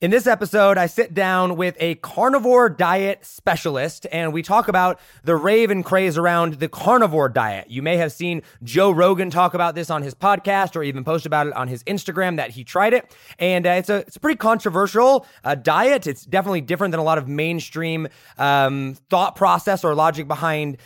In this episode, I sit down with a carnivore diet specialist and we talk about the rave and craze around the carnivore diet. You may have seen Joe Rogan talk about this on his podcast or even post about it on his Instagram that he tried it. And uh, it's, a, it's a pretty controversial uh, diet. It's definitely different than a lot of mainstream um, thought process or logic behind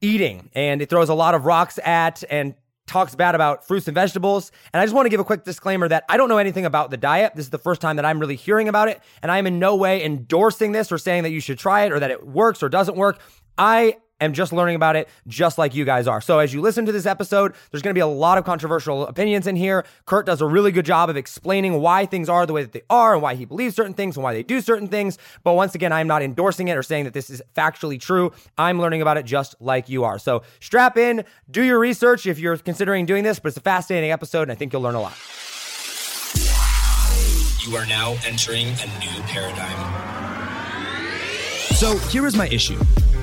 eating. And it throws a lot of rocks at and talks bad about fruits and vegetables. And I just want to give a quick disclaimer that I don't know anything about the diet. This is the first time that I'm really hearing about it. And I am in no way endorsing this or saying that you should try it or that it works or doesn't work. I am just learning about it just like you guys are. So as you listen to this episode, there's going to be a lot of controversial opinions in here. Kurt does a really good job of explaining why things are the way that they are and why he believes certain things and why they do certain things. But once again, I'm not endorsing it or saying that this is factually true. I'm learning about it just like you are. So strap in, do your research if you're considering doing this, but it's a fascinating episode and I think you'll learn a lot. You are now entering a new paradigm. So here is my issue.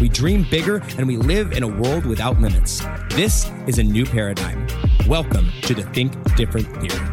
we dream bigger, and we live in a world without limits. This is a new paradigm. Welcome to the Think Different Theory.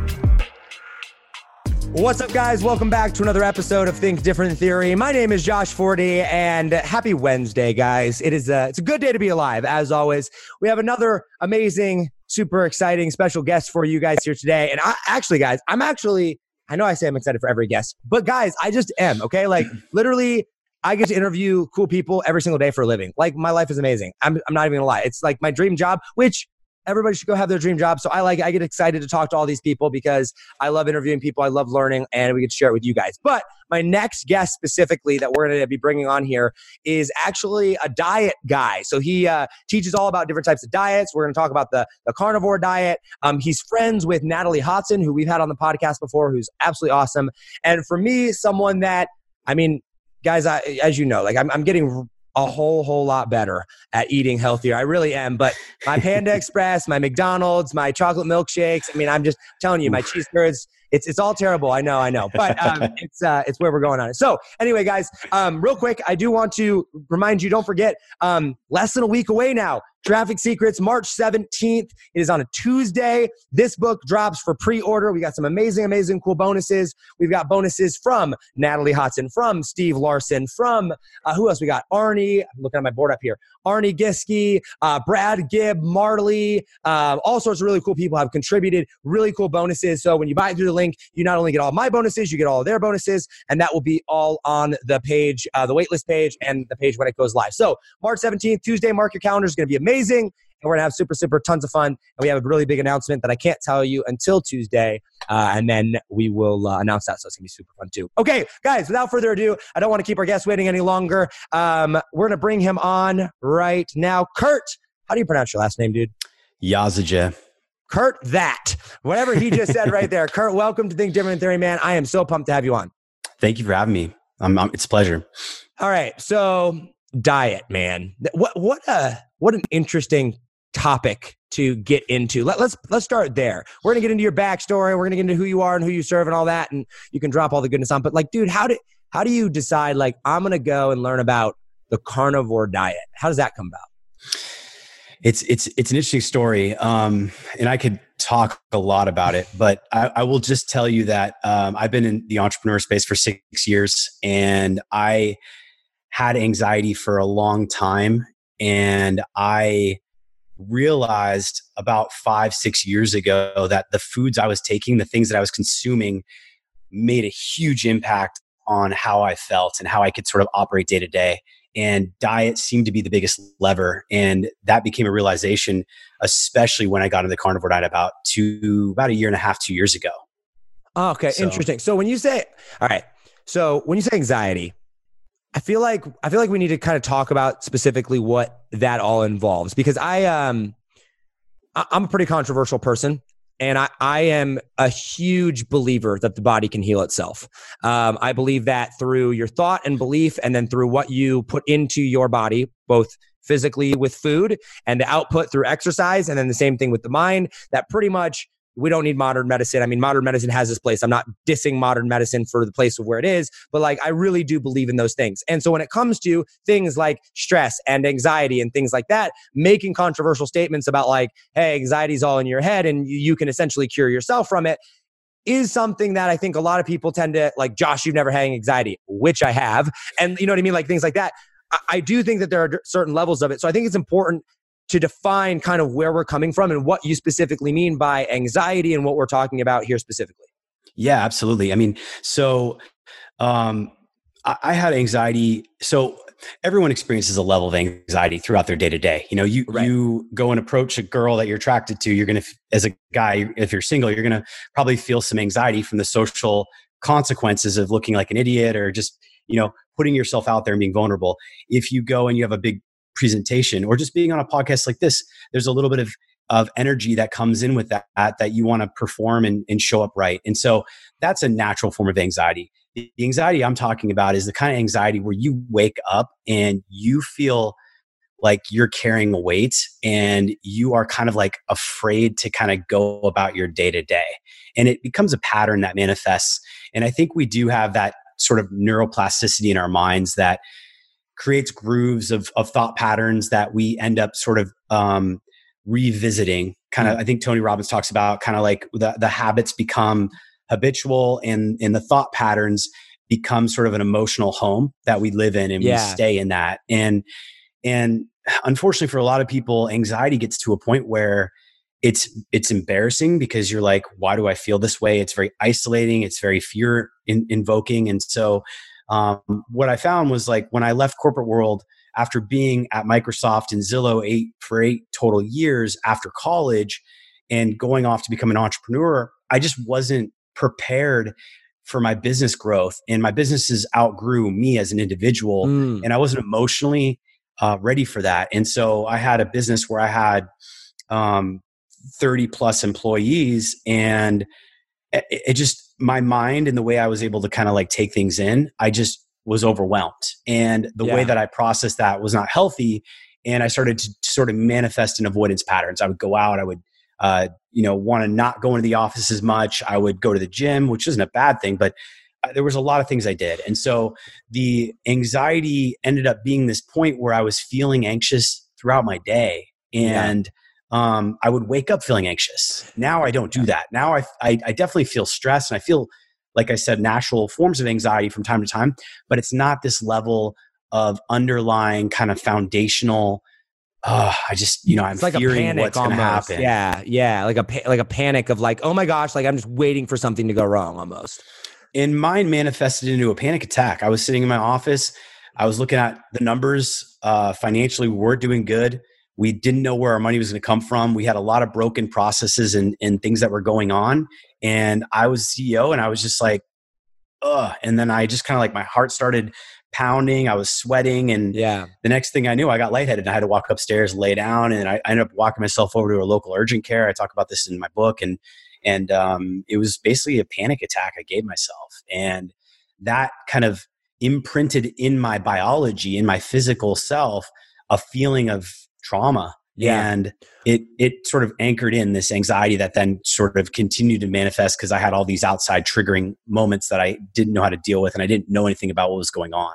What's up, guys? Welcome back to another episode of Think Different Theory. My name is Josh Forti, and happy Wednesday, guys. It is a, it's a good day to be alive, as always. We have another amazing, super exciting special guest for you guys here today. And I actually, guys, I'm actually, I know I say I'm excited for every guest, but guys, I just am, okay? Like, literally, I get to interview cool people every single day for a living. Like, my life is amazing. I'm, I'm not even gonna lie. It's like my dream job, which everybody should go have their dream job. So I like, I get excited to talk to all these people because I love interviewing people. I love learning and we get to share it with you guys. But my next guest specifically that we're going to be bringing on here is actually a diet guy. So he uh, teaches all about different types of diets. We're going to talk about the, the carnivore diet. Um, he's friends with Natalie Hodson, who we've had on the podcast before, who's absolutely awesome. And for me, someone that, I mean, guys, I, as you know, like I'm, I'm getting a whole whole lot better at eating healthier. I really am. But my Panda Express, my McDonald's, my chocolate milkshakes. I mean, I'm just telling you, my cheese curds. It's it's all terrible. I know, I know. But um, it's uh, it's where we're going on it. So anyway, guys, um, real quick, I do want to remind you. Don't forget, um, less than a week away now. Traffic Secrets, March 17th. It is on a Tuesday. This book drops for pre order. We got some amazing, amazing, cool bonuses. We've got bonuses from Natalie Hodson, from Steve Larsen, from uh, who else we got? Arnie. I'm looking at my board up here. Arnie Giske, uh, Brad Gibb, Marley, uh, all sorts of really cool people have contributed really cool bonuses. So when you buy through the link, you not only get all my bonuses, you get all their bonuses, and that will be all on the page, uh, the waitlist page, and the page when it goes live. So March 17th, Tuesday, mark your calendar is going to be amazing. And we're going to have super, super tons of fun. And we have a really big announcement that I can't tell you until Tuesday. Uh, and then we will uh, announce that. So it's going to be super fun too. Okay, guys, without further ado, I don't want to keep our guest waiting any longer. Um, we're going to bring him on right now. Kurt, how do you pronounce your last name, dude? Yazija. Kurt, that. Whatever he just said right there. Kurt, welcome to Think Different Theory, man. I am so pumped to have you on. Thank you for having me. I'm, I'm, it's a pleasure. All right. So, diet, man. What, what a what an interesting topic to get into. Let, us let's, let's start there. We're gonna get into your backstory. We're gonna get into who you are and who you serve and all that, and you can drop all the goodness on. But like, dude, how do how do you decide? Like, I'm gonna go and learn about the carnivore diet. How does that come about? It's it's it's an interesting story, um, and I could talk a lot about it, but I, I will just tell you that um, I've been in the entrepreneur space for six years, and I had anxiety for a long time and I realized about five, six years ago that the foods I was taking, the things that I was consuming, made a huge impact on how I felt and how I could sort of operate day to day. And diet seemed to be the biggest lever. And that became a realization, especially when I got into the carnivore diet about two, about a year and a half, two years ago. Oh, okay, so, interesting. So when you say, all right, so when you say anxiety, I feel like I feel like we need to kind of talk about specifically what that all involves because I um I'm a pretty controversial person. And I, I am a huge believer that the body can heal itself. Um, I believe that through your thought and belief, and then through what you put into your body, both physically with food and the output through exercise, and then the same thing with the mind, that pretty much we don't need modern medicine. I mean, modern medicine has this place. I'm not dissing modern medicine for the place of where it is, but like I really do believe in those things. And so when it comes to things like stress and anxiety and things like that, making controversial statements about like, hey, anxiety is all in your head and you can essentially cure yourself from it is something that I think a lot of people tend to like, Josh, you've never had anxiety, which I have. And you know what I mean? Like things like that. I do think that there are certain levels of it. So I think it's important to define kind of where we're coming from and what you specifically mean by anxiety and what we're talking about here specifically. Yeah, absolutely. I mean, so um, I, I had anxiety. So everyone experiences a level of anxiety throughout their day to day. You know, you right. you go and approach a girl that you're attracted to. You're gonna, as a guy, if you're single, you're gonna probably feel some anxiety from the social consequences of looking like an idiot or just you know putting yourself out there and being vulnerable. If you go and you have a big presentation or just being on a podcast like this, there's a little bit of of energy that comes in with that that you want to perform and, and show up right. And so that's a natural form of anxiety. The anxiety I'm talking about is the kind of anxiety where you wake up and you feel like you're carrying a weight and you are kind of like afraid to kind of go about your day to day. And it becomes a pattern that manifests. And I think we do have that sort of neuroplasticity in our minds that creates grooves of, of thought patterns that we end up sort of um, revisiting. Kind of, mm. I think Tony Robbins talks about kind of like the, the habits become habitual and, and the thought patterns become sort of an emotional home that we live in and yeah. we stay in that. And, and unfortunately for a lot of people, anxiety gets to a point where it's it's embarrassing because you're like why do i feel this way it's very isolating it's very fear in, invoking and so um, what I found was like when I left corporate world after being at Microsoft and Zillow eight for eight total years after college and going off to become an entrepreneur, I just wasn't prepared for my business growth and my businesses outgrew me as an individual mm. and I wasn't emotionally uh, ready for that. And so I had a business where I had um, 30 plus employees and it, it just my mind and the way I was able to kind of like take things in, I just was overwhelmed. And the yeah. way that I processed that was not healthy. And I started to sort of manifest in avoidance patterns. I would go out, I would, uh, you know, want to not go into the office as much. I would go to the gym, which isn't a bad thing, but uh, there was a lot of things I did. And so the anxiety ended up being this point where I was feeling anxious throughout my day. And yeah um, I would wake up feeling anxious. Now I don't do that. Now I, I, I definitely feel stressed and I feel, like I said, natural forms of anxiety from time to time, but it's not this level of underlying kind of foundational. Uh, I just, you know, I'm it's like fearing a panic what's going to happen. Yeah, yeah, like a like a panic of like, oh my gosh, like I'm just waiting for something to go wrong almost. And mine manifested into a panic attack. I was sitting in my office. I was looking at the numbers. Uh, financially, we weren't doing good we didn't know where our money was going to come from. We had a lot of broken processes and, and things that were going on. And I was CEO and I was just like, ugh. And then I just kind of like my heart started pounding. I was sweating. And yeah, the next thing I knew, I got lightheaded and I had to walk upstairs, lay down. And I, I ended up walking myself over to a local urgent care. I talk about this in my book. And, and um, it was basically a panic attack I gave myself. And that kind of imprinted in my biology, in my physical self, a feeling of trauma yeah. and it it sort of anchored in this anxiety that then sort of continued to manifest because i had all these outside triggering moments that i didn't know how to deal with and i didn't know anything about what was going on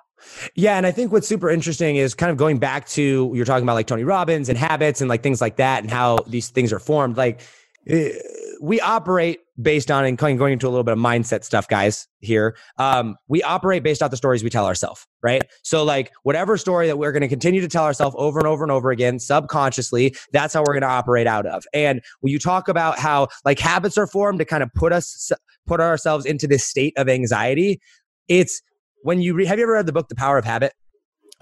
yeah, and I think what's super interesting is kind of going back to you're talking about like Tony Robbins and habits and like things like that and how these things are formed. Like we operate based on and going into a little bit of mindset stuff, guys. Here, um, we operate based off the stories we tell ourselves, right? So, like whatever story that we're going to continue to tell ourselves over and over and over again, subconsciously, that's how we're going to operate out of. And when you talk about how like habits are formed to kind of put us put ourselves into this state of anxiety, it's when you re- have you ever read the book The Power of Habit?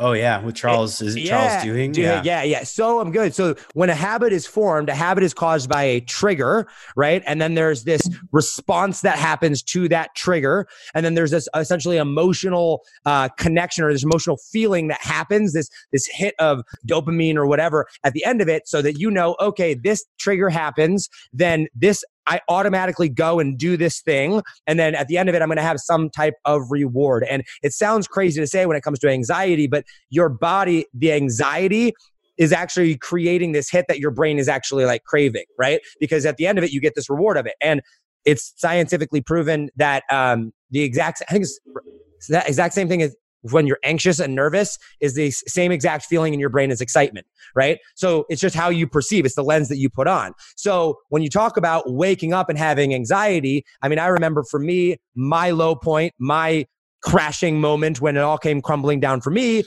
Oh yeah, with Charles is it yeah, Charles Duhigg? Yeah. yeah, yeah. So I'm good. So when a habit is formed, a habit is caused by a trigger, right? And then there's this response that happens to that trigger, and then there's this essentially emotional uh, connection or this emotional feeling that happens, this this hit of dopamine or whatever at the end of it, so that you know, okay, this trigger happens, then this I automatically go and do this thing. And then at the end of it, I'm going to have some type of reward. And it sounds crazy to say when it comes to anxiety, but your body, the anxiety is actually creating this hit that your brain is actually like craving, right? Because at the end of it, you get this reward of it. And it's scientifically proven that um, the exact, I think it's that exact same thing as when you're anxious and nervous is the same exact feeling in your brain as excitement, right? So it's just how you perceive. It's the lens that you put on. So when you talk about waking up and having anxiety, I mean, I remember for me, my low point, my crashing moment when it all came crumbling down for me,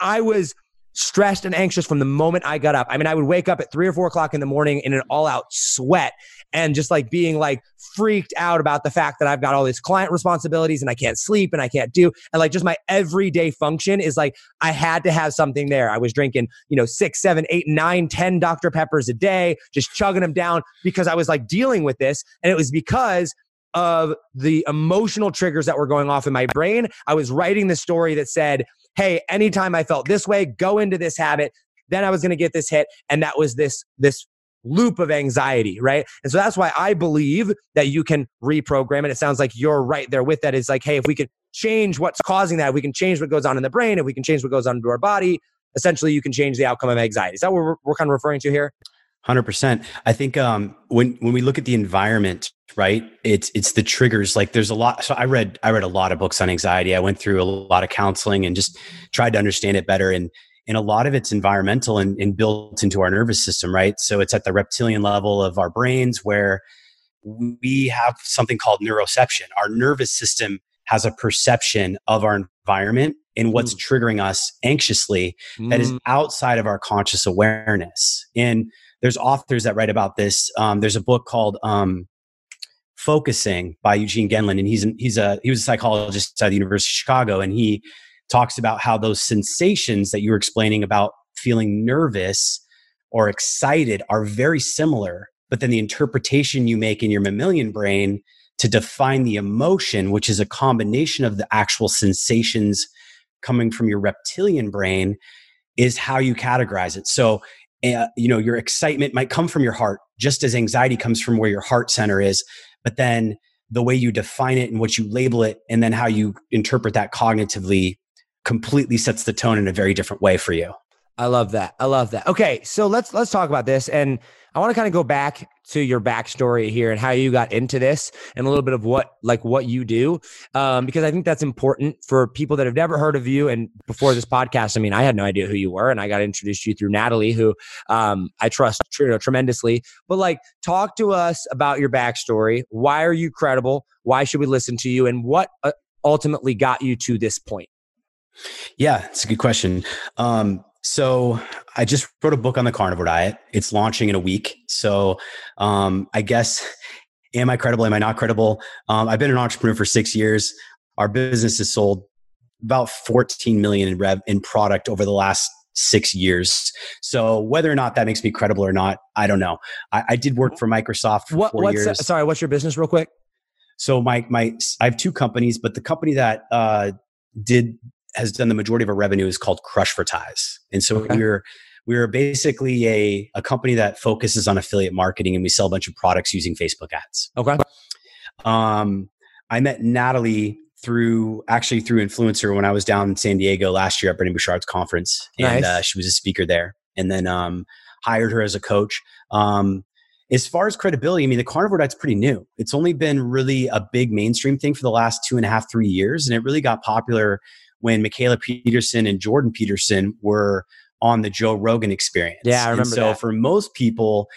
I was stressed and anxious from the moment I got up. I mean, I would wake up at three or four o'clock in the morning in an all out sweat and just like being like freaked out about the fact that I've got all these client responsibilities and I can't sleep and I can't do. And like just my everyday function is like I had to have something there. I was drinking, you know, six, seven, eight, nine, ten Dr. Peppers a day, just chugging them down because I was like dealing with this. And it was because of the emotional triggers that were going off in my brain. I was writing the story that said, Hey, anytime I felt this way, go into this habit. Then I was going to get this hit. And that was this, this loop of anxiety, right? And so that's why I believe that you can reprogram it. It sounds like you're right there with that. It's like, hey, if we can change what's causing that, we can change what goes on in the brain, if we can change what goes on into our body, essentially you can change the outcome of anxiety. Is that what we're, we're kind of referring to here? Hundred percent. I think um, when when we look at the environment, right? It's it's the triggers. Like there's a lot. So I read I read a lot of books on anxiety. I went through a lot of counseling and just tried to understand it better. And and a lot of it's environmental and, and built into our nervous system, right? So it's at the reptilian level of our brains where we have something called neuroception. Our nervous system has a perception of our environment and what's mm. triggering us anxiously mm. that is mm. outside of our conscious awareness. And there's authors that write about this. Um, there's a book called um, Focusing by Eugene Gendlin, and he's he's a he was a psychologist at the University of Chicago, and he talks about how those sensations that you were explaining about feeling nervous or excited are very similar. But then the interpretation you make in your mammalian brain to define the emotion, which is a combination of the actual sensations coming from your reptilian brain, is how you categorize it. So, uh, you know, your excitement might come from your heart, just as anxiety comes from where your heart center is. But then the way you define it and what you label it, and then how you interpret that cognitively completely sets the tone in a very different way for you. I love that. I love that. Okay, so let's let's talk about this, and I want to kind of go back to your backstory here and how you got into this, and a little bit of what like what you do, um, because I think that's important for people that have never heard of you. And before this podcast, I mean, I had no idea who you were, and I got introduced to you through Natalie, who um, I trust tremendously. But like, talk to us about your backstory. Why are you credible? Why should we listen to you? And what uh, ultimately got you to this point? Yeah, it's a good question. Um, so I just wrote a book on the carnivore diet. It's launching in a week. So um, I guess, am I credible? Am I not credible? Um, I've been an entrepreneur for six years. Our business has sold about 14 million in rev in product over the last six years. So whether or not that makes me credible or not, I don't know. I, I did work for Microsoft for what, four years. Uh, sorry, what's your business, real quick? So my my I have two companies, but the company that uh, did has done the majority of our revenue is called Crush for Ties. And so okay. we're we're basically a, a company that focuses on affiliate marketing and we sell a bunch of products using Facebook ads. Okay. Um, I met Natalie through actually through influencer when I was down in San Diego last year at Brendon Burchard's conference, and nice. uh, she was a speaker there. And then um, hired her as a coach. Um, as far as credibility, I mean, the carnivore diet's pretty new. It's only been really a big mainstream thing for the last two and a half, three years, and it really got popular when Mikhaila Peterson and Jordan Peterson were on the Joe Rogan experience. Yeah, I remember. And so that. for most people,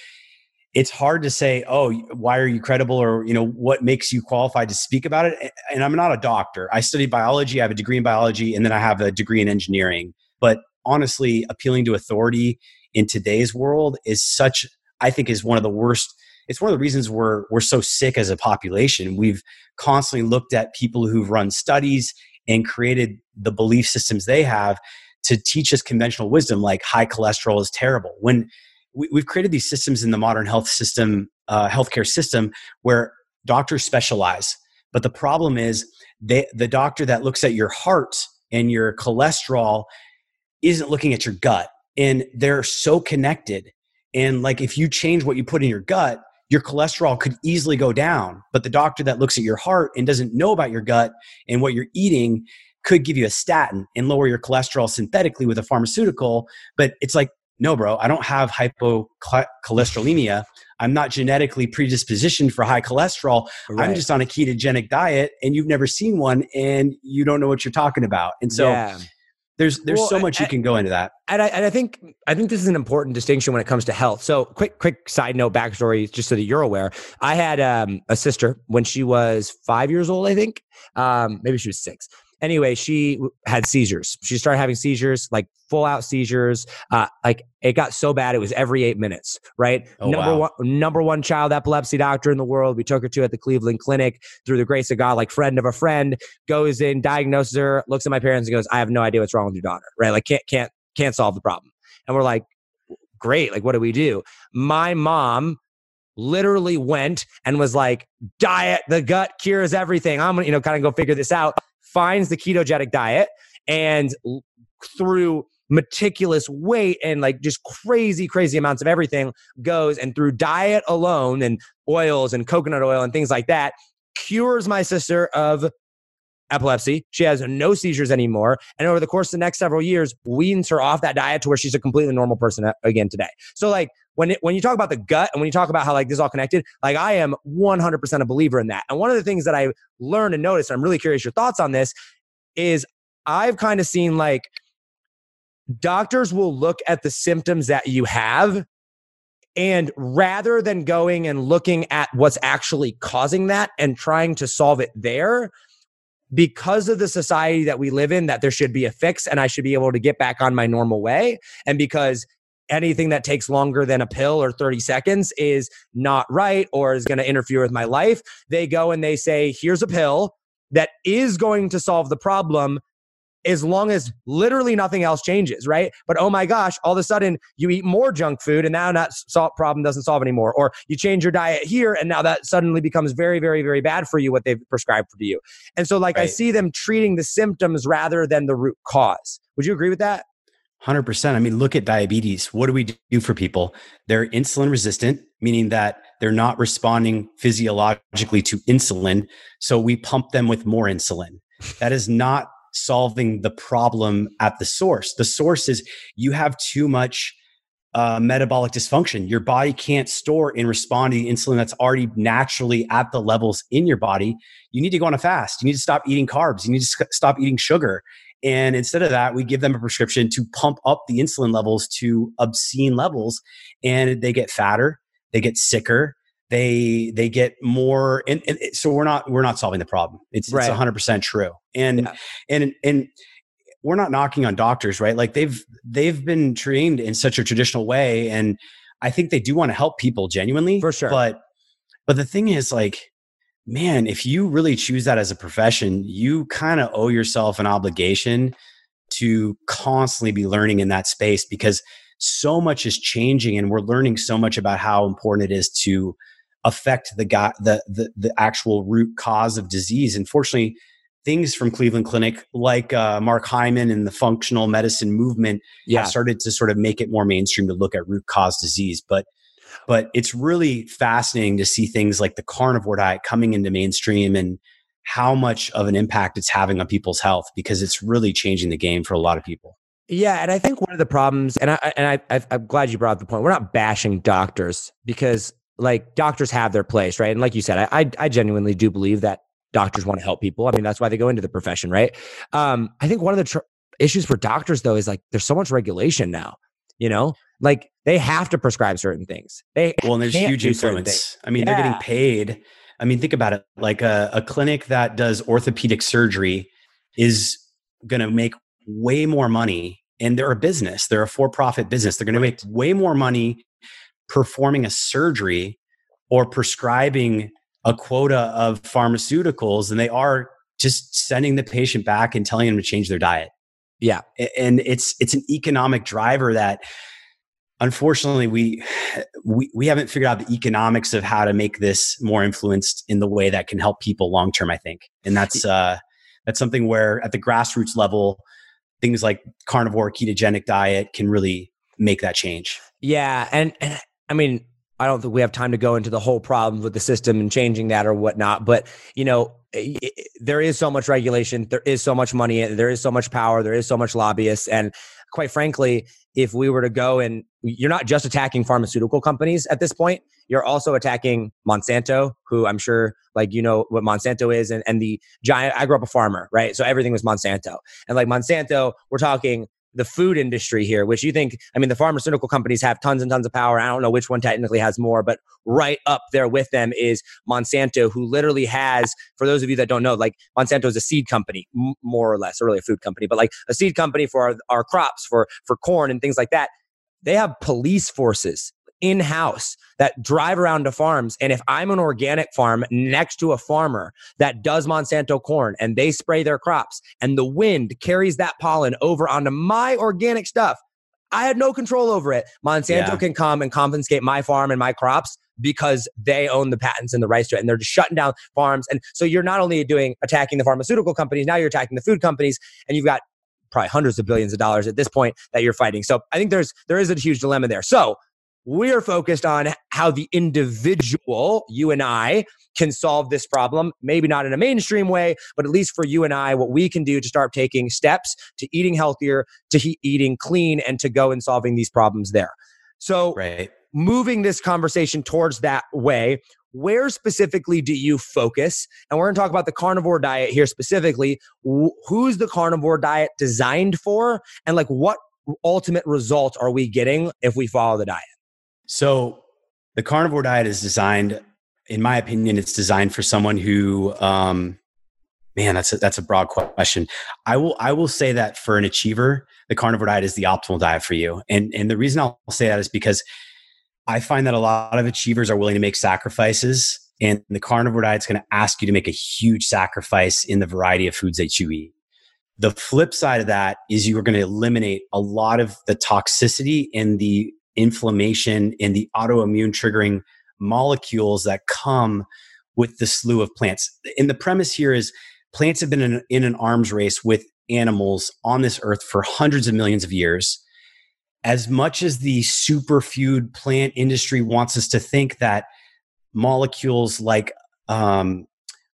it's hard to say, oh, why are you credible or, you know, what makes you qualified to speak about it? And I'm not a doctor. I studied biology, I have a degree in biology, and then I have a degree in engineering. But honestly, appealing to authority in today's world is such, I think, is one of the worst. It's one of the reasons we're we're so sick as a population. We've constantly looked at people who've run studies and created the belief systems they have to teach us conventional wisdom like high cholesterol is terrible. When we, have created these systems in the modern health system uh, healthcare system where doctors specialize. But the problem is they, the doctor that looks at your heart and your cholesterol isn't looking at your gut. And they're so connected. And like if you change what you put in your gut your cholesterol could easily go down. But the doctor that looks at your heart and doesn't know about your gut and what you're eating could give you a statin and lower your cholesterol synthetically with a pharmaceutical. But it's like, no, bro, I don't have hypocholesterolemia. I'm not genetically predispositioned for high cholesterol. Right. I'm just on a ketogenic diet and you've never seen one and you don't know what you're talking about. And so yeah. There's there's well, so much you can go into that. And I, and I think I think this is an important distinction when it comes to health. So quick quick side note backstory just so that you're aware. I had um, a sister when she was five years old, I think. Um, maybe she was six anyway, she had seizures. She started having seizures, like full out seizures. Uh, like it got so bad, it was every eight minutes, right? Oh, number wow. one, number one child epilepsy doctor in the world. We took her to at the Cleveland Clinic through the grace of God, like friend of a friend, goes in, diagnoses her, looks at my parents and goes, I have no idea what's wrong with your daughter, right? Like can't, can't, can't solve the problem. And we're like, great. Like, what do we do? My mom literally went and was like, diet, the gut cures everything. I'm gonna, you know, kind of go figure this out finds the ketogenic diet and through meticulous weight and like just crazy, crazy amounts of everything goes and through diet alone and oils and coconut oil and things like that cures my sister of epilepsy. She has no seizures anymore. And over the course of the next several years, weans her off that diet to where she's a completely normal person again today. So like when it, when you talk about the gut and when you talk about how like this is all connected, like I am 100% a believer in that. And one of the things that I learned and noticed, and I'm really curious your thoughts on this, is I've kind of seen like doctors will look at the symptoms that you have and rather than going and looking at what's actually causing that and trying to solve it there, because of the society that we live in, that there should be a fix and I should be able to get back on my normal way. And because anything that takes longer than a pill or 30 seconds is not right or is going to interfere with my life, they go and they say, here's a pill that is going to solve the problem as long as literally nothing else changes, right? But oh my gosh, all of a sudden you eat more junk food and now that salt problem doesn't solve anymore. Or you change your diet here and now that suddenly becomes very, very, very bad for you, what they've prescribed for you. And so like right. I see them treating the symptoms rather than the root cause. Would you agree with that? 100%. I mean, look at diabetes. What do we do for people? They're insulin resistant, meaning that they're not responding physiologically to insulin. So we pump them with more insulin. That is not solving the problem at the source. The source is you have too much uh, metabolic dysfunction. Your body can't store and respond to the insulin that's already naturally at the levels in your body. You need to go on a fast. You need to stop eating carbs. You need to stop eating sugar. And instead of that, we give them a prescription to pump up the insulin levels to obscene levels. And they get fatter, they get sicker, they they get more and, and, so we're not we're not solving the problem it's right. it's 100% true and yeah. and and we're not knocking on doctors right like they've they've been trained in such a traditional way and i think they do want to help people genuinely for sure but but the thing is like man if you really choose that as a profession you kind of owe yourself an obligation to constantly be learning in that space because so much is changing and we're learning so much about how important it is to affect the guy the, the the actual root cause of disease. Unfortunately, things from Cleveland Clinic, like uh, Mark Hyman and the functional medicine movement, yeah. have started to sort of make it more mainstream to look at root cause disease. But but it's really fascinating to see things like the carnivore diet coming into mainstream and how much of an impact it's having on people's health because it's really changing the game for a lot of people. Yeah, and I think one of the problems, and I and I, I'm glad you brought up the point. We're not bashing doctors because like doctors have their place, right? And like you said, I, I, genuinely do believe that doctors want to help people. I mean, that's why they go into the profession, right? Um, I think one of the tr- issues for doctors though is like there's so much regulation now. You know, like they have to prescribe certain things. They well, and there's huge influence. I mean, yeah. they're getting paid. I mean, think about it. Like a, a clinic that does orthopedic surgery is going to make way more money, and they're a business. They're a for-profit business. They're going right. to make way more money performing a surgery or prescribing a quota of pharmaceuticals than they are just sending the patient back and telling them to change their diet. Yeah. And it's it's an economic driver that unfortunately we we we haven't figured out the economics of how to make this more influenced in the way that can help people long term, I think. And that's uh that's something where at the grassroots level things like carnivore ketogenic diet can really make that change. Yeah, and, and I mean, I don't think we have time to go into the whole problem with the system and changing that or whatnot. But you know, there is so much regulation, there is so much money, there is so much power, there is so much lobbyists, and quite frankly, if we were to go and you're not just attacking pharmaceutical companies at this point, you're also attacking Monsanto, who I'm sure like you know what Monsanto is, and, and the giant. I grew up a farmer, right? So everything was Monsanto, and like Monsanto, we're talking the food industry here, which you think, I mean, the pharmaceutical companies have tons and tons of power. I don't know which one technically has more, but right up there with them is Monsanto, who literally has, for those of you that don't know, like Monsanto is a seed company, more or less, or really a food company, but like a seed company for our, our crops, for, for corn and things like that. They have police forces in house that drive around to farms. And if I'm an organic farm next to a farmer that does Monsanto corn and they spray their crops and the wind carries that pollen over onto my organic stuff, I had no control over it. Monsanto yeah. can come and confiscate my farm and my crops because they own the patents and the rights to it and they're just shutting down farms and so you're not only doing attacking the pharmaceutical companies now you're attacking the food companies and you've got probably hundreds of billions of dollars at this point that you're fighting so i think there's there is a huge dilemma there so we're focused on how the individual, you and I, can solve this problem. Maybe not in a mainstream way, but at least for you and I, what we can do to start taking steps to eating healthier, to he- eating clean, and to go and solving these problems there. So, right. moving this conversation towards that way, where specifically do you focus? And we're going to talk about the carnivore diet here specifically. who's the carnivore diet designed for? And like what ultimate result are we getting if we follow the diet? So the carnivore diet is designed, in my opinion, it's designed for someone who, um, man, that's a, that's a broad question. I will I will say that for an achiever, the carnivore diet is the optimal diet for you. And and the reason I'll say that is because I find that a lot of achievers are willing to make sacrifices, and the carnivore diet is going to ask you to make a huge sacrifice in the variety of foods that you eat. The flip side of that is you are going to eliminate a lot of the toxicity and the inflammation and the autoimmune triggering molecules that come with the slew of plants. And the premise here is plants have been in, in an arms race with animals on this earth for hundreds of millions of years. As much as the superfood plant industry wants us to think that molecules like um,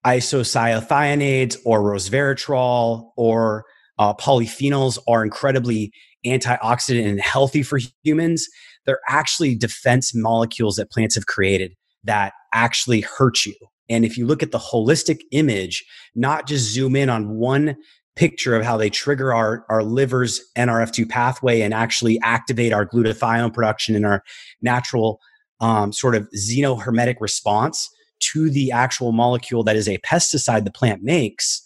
or resveratrol or uh, polyphenols are incredibly antioxidant and healthy for humans, they're actually defense molecules that plants have created that actually hurt you. And if you look at the holistic image, not just zoom in on one picture of how they trigger our, our liver's NRF2 pathway and actually activate our glutathione production in our natural um, sort of xenohormetic response to the actual molecule that is a pesticide the plant makes,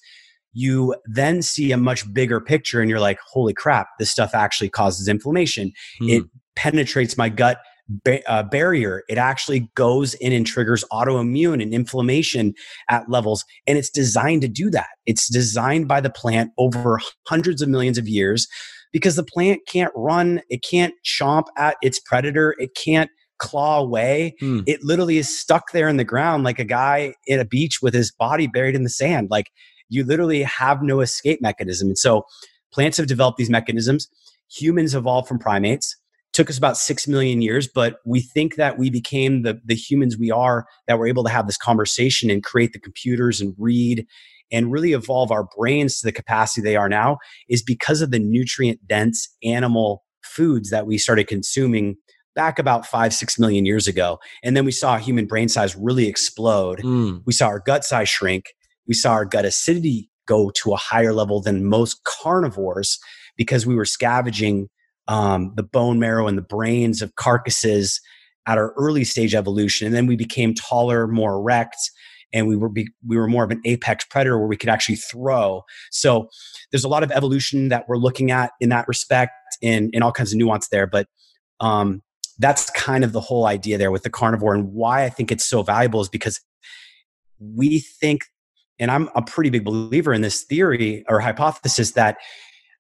you then see a much bigger picture and you're like, holy crap, this stuff actually causes inflammation. Hmm. It penetrates my gut ba- uh, barrier. It actually goes in and triggers autoimmune and inflammation at levels. And it's designed to do that. It's designed by the plant over hundreds of millions of years because the plant can't run, it can't chomp at its predator, it can't claw away. Hmm. It literally is stuck there in the ground like a guy in a beach with his body buried in the sand. Like you literally have no escape mechanism. And so plants have developed these mechanisms. Humans evolved from primates. Took us about six million years, but we think that we became the, the humans we are, that we're able to have this conversation and create the computers and read and really evolve our brains to the capacity they are now is because of the nutrient dense animal foods that we started consuming back about five, six million years ago. And then we saw human brain size really explode. Mm. We saw our gut size shrink we saw our gut acidity go to a higher level than most carnivores because we were scavenging um, the bone marrow and the brains of carcasses at our early stage evolution. And then we became taller, more erect, and we were be, we were more of an apex predator where we could actually throw. So there's a lot of evolution that we're looking at in that respect, and in all kinds of nuance there. But um, that's kind of the whole idea there with the carnivore, and why I think it's so valuable is because we think and I'm a pretty big believer in this theory or hypothesis that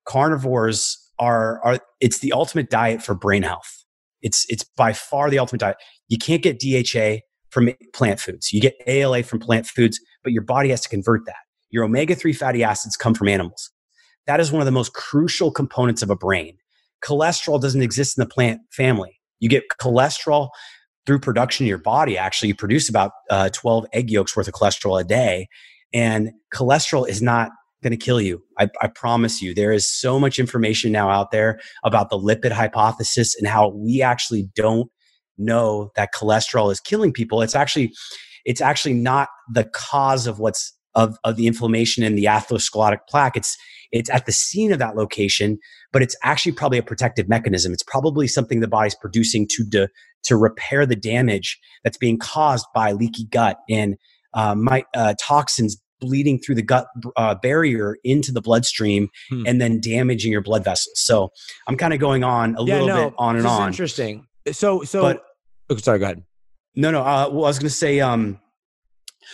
carnivores are are it's the ultimate diet for brain health. It's it's by far the ultimate diet. You can't get DHA from plant foods. You get ALA from plant foods, but your body has to convert that. Your omega 3 fatty acids come from animals. That is one of the most crucial components of a brain. Cholesterol doesn't exist in the plant family. You get cholesterol through production in your body, actually, you produce about uh, 12 egg yolks worth of cholesterol a day. And cholesterol is not going to kill you. I, I, promise you. There is so much information now out there about the lipid hypothesis and how we actually don't know that cholesterol is killing people. It's actually, it's actually not the cause of what's of, of the inflammation in the atherosclerotic plaque. It's it's at the scene of that location, but it's actually probably a protective mechanism. It's probably something the body's producing to de, to repair the damage that's being caused by leaky gut and uh, my, uh, toxins bleeding through the gut uh, barrier into the bloodstream hmm. and then damaging your blood vessels. So I'm kind of going on a yeah, little no, bit on and on. Interesting. So so. But, oh, sorry. Go ahead. No, no. Uh, well, I was going to say. Um,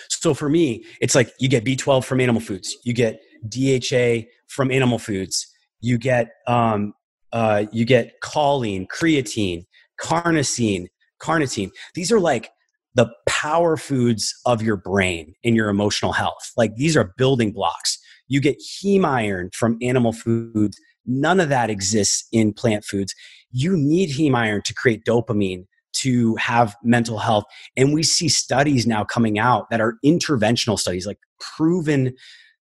so for me, it's like you get B12 from animal foods. You get DHA from animal foods. You get um, uh, you get choline, creatine, carnosine, carnitine. These are like the power foods of your brain in your emotional health. Like these are building blocks. You get heme iron from animal foods. None of that exists in plant foods. You need heme iron to create dopamine to have mental health. And we see studies now coming out that are interventional studies, like proven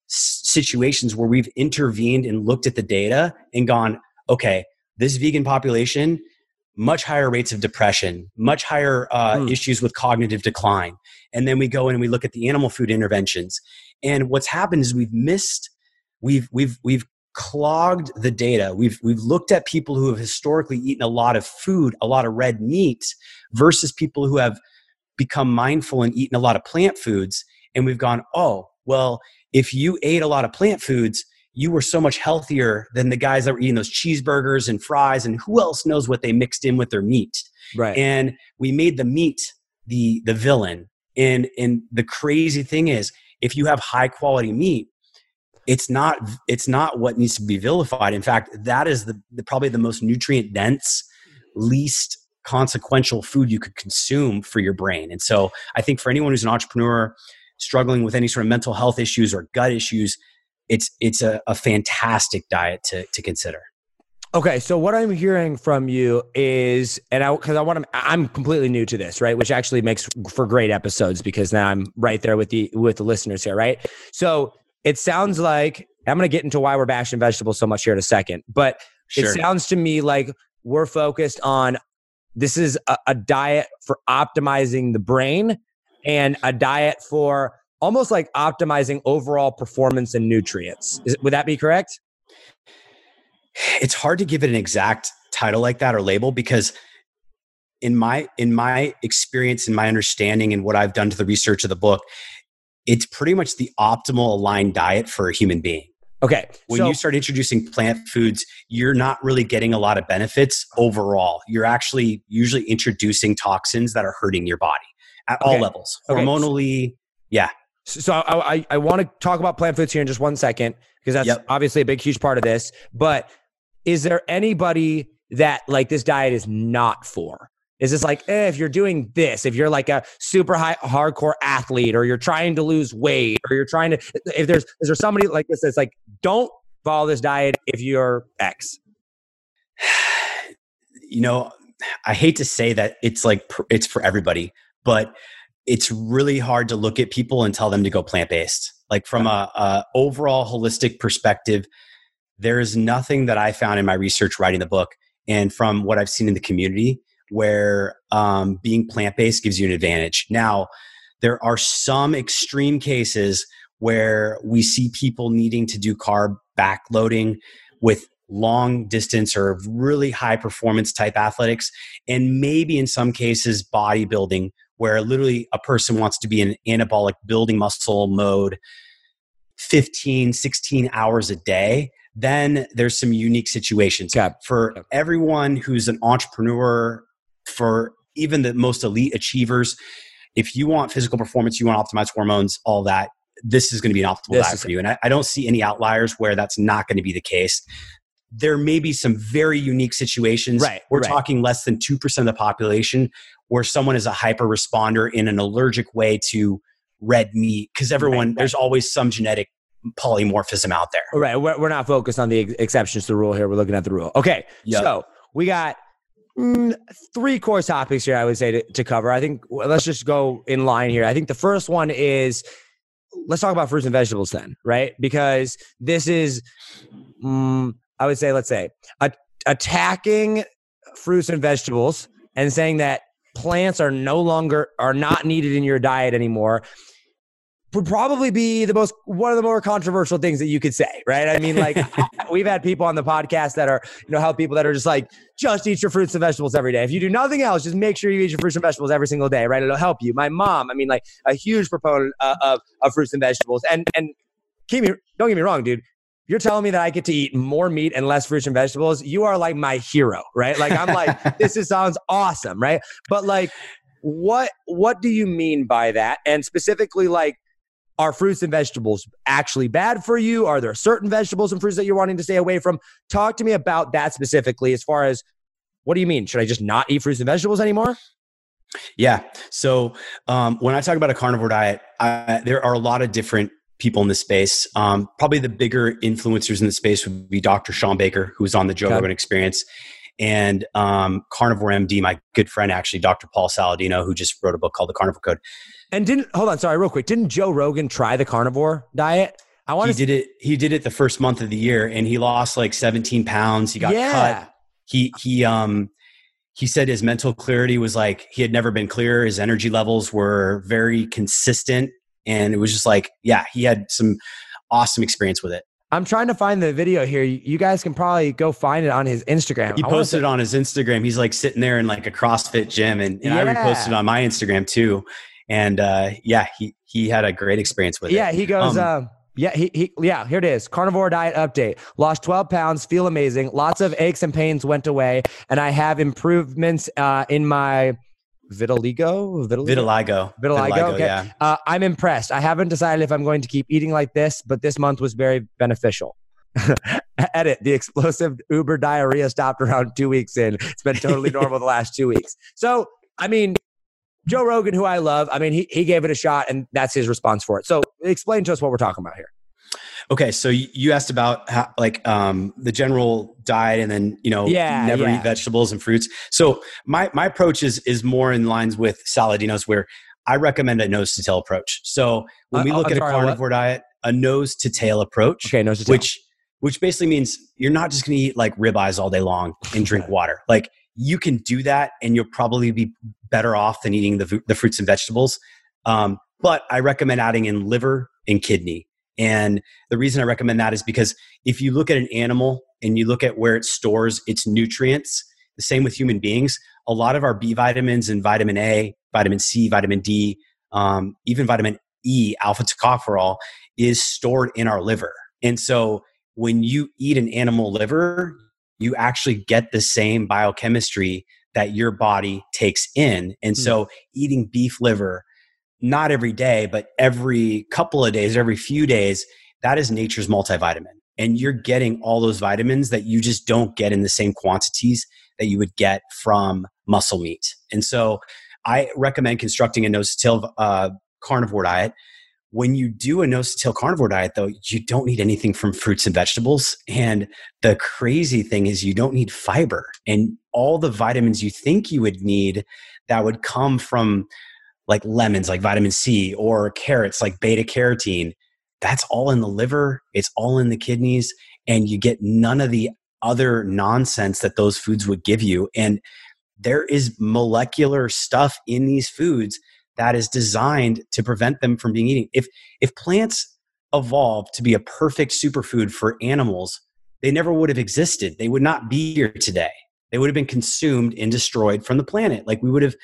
situations where we've intervened and looked at the data and gone, okay, this vegan population, much higher rates of depression, much higher uh, mm. issues with cognitive decline. And then we go in and we look at the animal food interventions. And what's happened is we've missed, we've, we've, we've clogged the data. We've, we've looked at people who have historically eaten a lot of food, a lot of red meat, versus people who have become mindful and eaten a lot of plant foods. And we've gone, oh, well, if you ate a lot of plant foods, you were so much healthier than the guys that were eating those cheeseburgers and fries and who else knows what they mixed in with their meat. Right. And we made the meat the the villain. And and the crazy thing is if you have high quality meat, it's not it's not what needs to be vilified. In fact, that is the, the probably the most nutrient dense, least consequential food you could consume for your brain. And so I think for anyone who's an entrepreneur, struggling with any sort of mental health issues or gut issues, it's it's a, a fantastic diet to to consider. Okay, so what I'm hearing from you is, and I because I want to, I'm completely new to this, right? Which actually makes for great episodes because now I'm right there with the with the listeners here, right? So it sounds like I'm going to get into why we're bashing vegetables so much here in a second, but sure. it sounds to me like we're focused on this is a, a diet for optimizing the brain and a diet for almost like optimizing overall performance and nutrients. Is, would that be correct? It's hard to give it an exact title like that or label because in my in my experience and my understanding and what I've done to the research of the book, it's pretty much the optimal aligned diet for a human being. Okay. When so, you start introducing plant foods, you're not really getting a lot of benefits overall. You're actually usually introducing toxins that are hurting your body at okay. all levels, hormonally. Okay. Yeah. So I, I, I want to talk about plant foods here in just one second because that's yep. obviously a big, huge part of this. But is there anybody that like this diet is not for? Is this like eh, if you're doing this, if you're like a super high hardcore athlete, or you're trying to lose weight, or you're trying to if there's is there somebody like this that's like don't follow this diet if you're X? You know, I hate to say that it's like it's for everybody, but it's really hard to look at people and tell them to go plant based. Like from a, a, overall holistic perspective, there is nothing that I found in my research writing the book and from what I've seen in the community where um, being plant based gives you an advantage. Now, there are some extreme cases where we see people needing to do carb backloading with long distance or really high performance type athletics, and maybe in some cases bodybuilding, where literally a person wants to be in anabolic building muscle mode 15, 16 hours a day. Then there's some unique situations. For everyone who's an entrepreneur, for even the most elite achievers, if you want physical performance, you want to optimize hormones, all that, this is going to be an optimal this diet for you. And I, I, don't see any outliers where that's not going to be the case there may be some very unique situations. Right. We're right. talking less than 2% of the population where someone is a hyper responder in an allergic way to red meat because everyone, right, there's always some genetic polymorphism out there. Right. We're, we're not focused on the exceptions to the rule here. We're looking at the rule. Okay. Yep. So we got mm, three core topics here. I would say to, to cover. I think let's just go in line here. I think the first one is let's talk about fruits and vegetables then, right? Because this is, mm, I would say, let's say, a, attacking fruits and vegetables and saying that plants are no longer are not needed in your diet anymore would probably be the most one of the more controversial things that you could say, right? I mean, like we've had people on the podcast that are, you know, help people that are just like, just eat your fruits and vegetables every day. If you do nothing else, just make sure you eat your fruits and vegetables every single day, right? It'll help you. My mom, I mean, like a huge proponent uh, of of fruits and vegetables, and and keep me don't get me wrong, dude. You're telling me that I get to eat more meat and less fruits and vegetables. You are like my hero, right? Like I'm like, this is, sounds awesome, right? But like, what what do you mean by that? And specifically, like are fruits and vegetables actually bad for you? Are there certain vegetables and fruits that you're wanting to stay away from? Talk to me about that specifically as far as what do you mean? Should I just not eat fruits and vegetables anymore? Yeah. So um, when I talk about a carnivore diet, I, there are a lot of different people in the space. Um, probably the bigger influencers in the space would be Dr. Shawn Baker, who's on the Joe. Rogan Experience, and um, Carnivore MD, my good friend, actually, Dr. Paul Saladino, who just wrote a book called The Carnivore Code. And didn't hold on, sorry, real quick. Didn't Joe Rogan try the carnivore diet? I want he did it. He did it the first month of the year, and he lost like 17 pounds. He got yeah. cut. He he um he said his mental clarity was like he had never been clearer. His energy levels were very consistent, and it was just like yeah, he had some awesome experience with it. I'm trying to find the video here. You guys can probably go find it on his Instagram. He posted it on his Instagram. He's like sitting there in like a CrossFit gym, and, and yeah. I reposted on my Instagram too and uh, yeah, he he had a great experience with yeah, it. Yeah, he goes. Um, uh, yeah, he, he yeah, here it is. Carnivore diet update. Lost 12 pounds, feel amazing. Lots of aches and pains went away, and I have improvements uh, in my vitiligo. Vitiligo. Vitiligo. Vitiligo. vitiligo okay. Yeah. Uh, I'm impressed. I haven't decided if I'm going to keep eating like this, but this month was very beneficial. Edit. The explosive Uber diarrhea stopped around two weeks in. It's been totally normal the last two weeks. So, I mean, Joe Rogan, who I love, I mean, he, he gave it a shot and that's his response for it. So explain to us what we're talking about here. Okay, so you asked about how, like um, the general diet, and then you know, yeah, never yeah. eat vegetables and fruits. So my my approach is is more in lines with Saladino's, where I recommend a nose to tail approach. So when uh, we look I'm at sorry, a carnivore what? diet, a nose to tail approach, okay, nose to tail. which which basically means you're not just going to eat like ribeyes all day long and drink water. Like you can do that, and you'll probably be better off than eating the, the fruits and vegetables. Um, but I recommend adding in liver and kidney. And the reason I recommend that is because if you look at an animal and you look at where it stores its nutrients, the same with human beings, a lot of our B vitamins and vitamin A, vitamin C, vitamin D, um, even vitamin E, alpha tocopherol, is stored in our liver. And so when you eat an animal liver, you actually get the same biochemistry that your body takes in. And hmm. so eating beef liver, not every day, but every couple of days, every few days, that is nature's multivitamin. And you're getting all those vitamins that you just don't get in the same quantities that you would get from muscle meat. And so I recommend constructing a tail uh, carnivore diet when you do a tail carnivore diet, though, you don't need anything from fruits and vegetables. And the crazy thing is, you don't need fiber and all the vitamins you think you would need that would come from like lemons, like vitamin C, or carrots, like beta carotene. That's all in the liver, it's all in the kidneys, and you get none of the other nonsense that those foods would give you. And there is molecular stuff in these foods that is designed to prevent them from being eaten. If if plants evolved to be a perfect superfood for animals, they never would have existed. They would not be here today. They would have been consumed and destroyed from the planet. Like we would have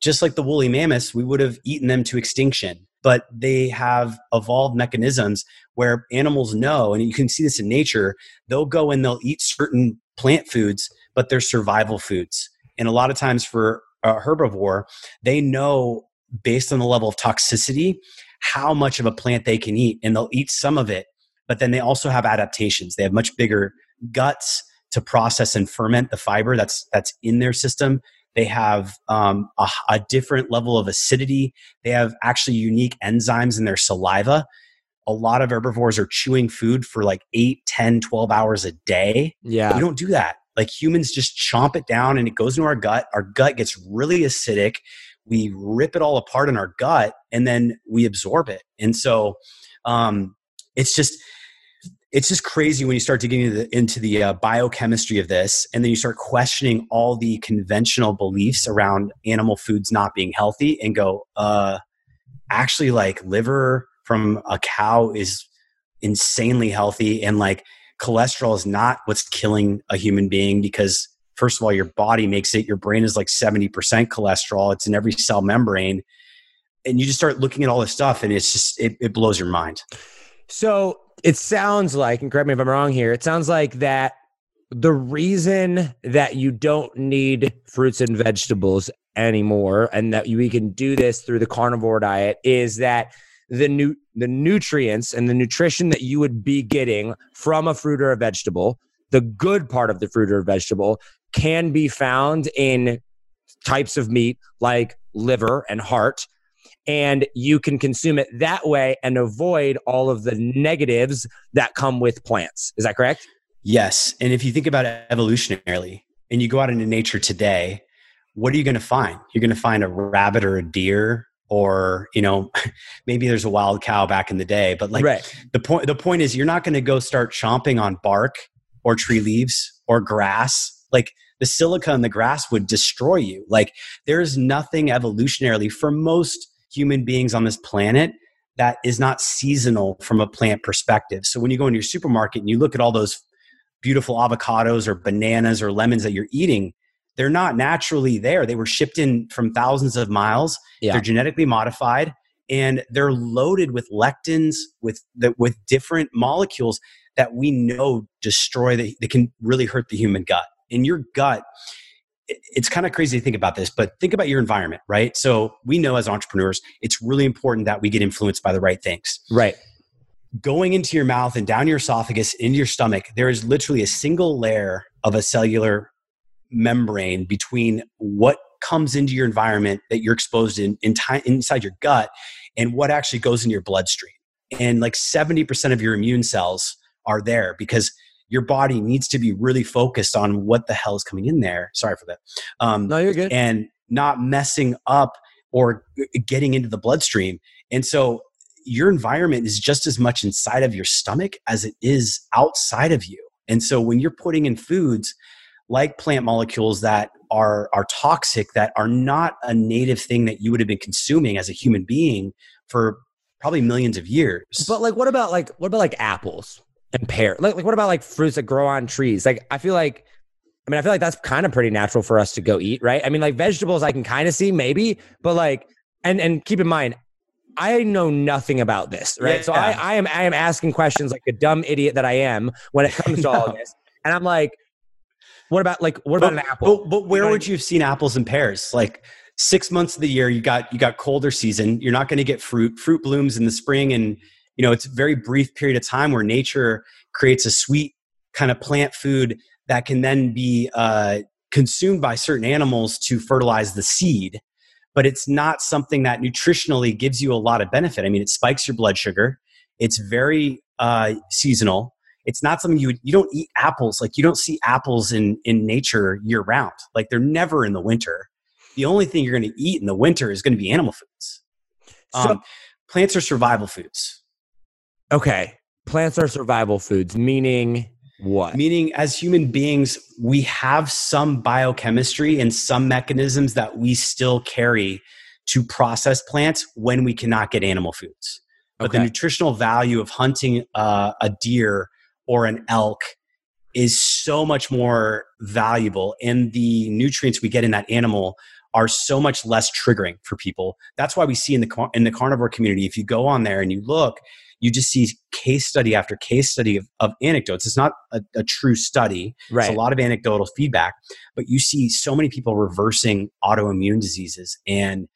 just like the woolly mammoths, we would have eaten them to extinction. But they have evolved mechanisms where animals know, and you can see this in nature, they'll go and they'll eat certain plant foods, but they're survival foods. And a lot of times for a herbivore, they know based on the level of toxicity how much of a plant they can eat and they'll eat some of it but then they also have adaptations they have much bigger guts to process and ferment the fiber that's that's in their system they have um, a, a different level of acidity they have actually unique enzymes in their saliva a lot of herbivores are chewing food for like 8 10 12 hours a day yeah we don't do that Like humans just chomp it down and it goes into our gut. Our gut gets really acidic. We rip it all apart in our gut and then we absorb it. And so um, it's just it's just crazy when you start to get into the, into the uh, biochemistry of this and then you start questioning all the conventional beliefs around animal foods not being healthy and go uh actually like liver from a cow is insanely healthy and like cholesterol is not what's killing a human being because first of all your body makes it your brain is like 70% cholesterol it's in every cell membrane and you just start looking at all this stuff and it's just it, it blows your mind. So it sounds like, and correct me if I'm wrong here, it sounds like that the reason that you don't need fruits and vegetables anymore and that we can do this through the carnivore diet is that the new the nutrients and the nutrition that you would be getting from a fruit or a vegetable the good part of the fruit or vegetable can be found in types of meat like liver and heart and you can consume it that way and avoid all of the negatives that come with plants. Is that correct? Yes. And if you think about it evolutionarily and you go out into nature today, what are you going to find? You're going to find a rabbit or a deer or, you know, maybe there's a wild cow back in the day, but like right. the point the point is you're not going to go start chomping on bark or tree leaves or grass. Like the silica in the grass would destroy you. Like there's nothing evolutionarily for most human beings on this planet that is not seasonal from a plant perspective. So when you go into your supermarket and you look at all those beautiful avocados or bananas or lemons that you're eating, they're not naturally there. They were shipped in from thousands of miles. Yeah. They're genetically modified and they're loaded with lectins with the, with different molecules that we know destroy that, that can really hurt the human gut. In your gut, it's kind of crazy to think about this, but think about your environment, right? So we know as entrepreneurs, it's really important that we get influenced by the right things. Right. Going into your mouth and down your esophagus, into your stomach, there is literally a single layer of a cellular membrane between what comes into your environment that you're exposed in, in time, inside your gut and what actually goes in your bloodstream. And like 70% of your immune cells are there because – your body needs to be really focused on what the hell is coming in there. Sorry for that. Um, no, you're good. And not messing up or getting into the bloodstream. And so your environment is just as much inside of your stomach as it is outside of you. And so when you're putting in foods like plant molecules that are are toxic that are not a native thing that you would have been consuming as a human being for probably millions of years. But like what about like what about like apples? And pear. Like, like what about like fruits that grow on trees? Like I feel like I mean, I feel like that's kind of pretty natural for us to go eat, right? I mean, like vegetables I can kind of see maybe, but like and and keep in mind, I know nothing about this, right? Yeah. So I, I am I am asking questions like a dumb idiot that I am when it comes to all of this. And I'm like, what about like what about an apple? But, but where you know would you have seen apples and pears? Like six months of the year, you got you got colder season. You're not going to get fruit. Fruit blooms in the spring and you know it's a very brief period of time where nature creates a sweet kind of plant food that can then be uh, consumed by certain animals to fertilize the seed but it's not something that nutritionally gives you a lot of benefit. I mean it spikes your blood sugar. It's very uh, seasonal. It's not something you would, you don't eat apples. Like you don't see apples in in nature year round like they're never in the winter. The only thing you're going to eat in the winter is going to be animal foods. Um, so, plants are survival foods Okay. Plants are survival foods, meaning what? Meaning, as human beings, we have some biochemistry and some mechanisms that we still carry to process plants when we cannot get animal foods. But okay. the nutritional value of hunting uh, a deer or an elk is so much more valuable, and the nutrients we get in that animal are so much less triggering for people. That's why we see in the in the carnivore community, if you go on there and you look, you just see case study after case study of, of anecdotes. It's not a, a true study. Right. It's a lot of anecdotal feedback, but you see so many people reversing autoimmune diseases and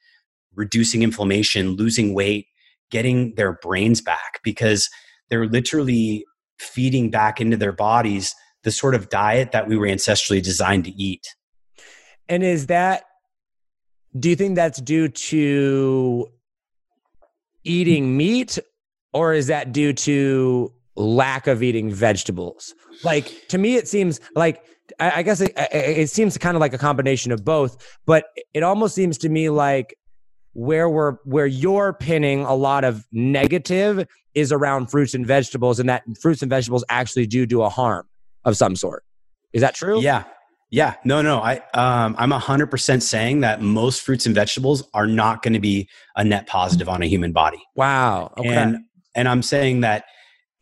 reducing inflammation, losing weight, getting their brains back because they're literally feeding back into their bodies the sort of diet that we were ancestrally designed to eat. And is that, do you think that's due to eating meat or is that due to lack of eating vegetables. Like to me, it seems like I, I guess it, it seems kind of like a combination of both, but it almost seems to me like where we're where you're pinning a lot of negative is around fruits and vegetables, and that fruits and vegetables actually do do a harm of some sort. Is that true? Yeah. Yeah, no, no. I um, I'm hundred percent saying that most fruits and vegetables are not going to be a net positive on a human body. Wow. Okay. And and I'm saying that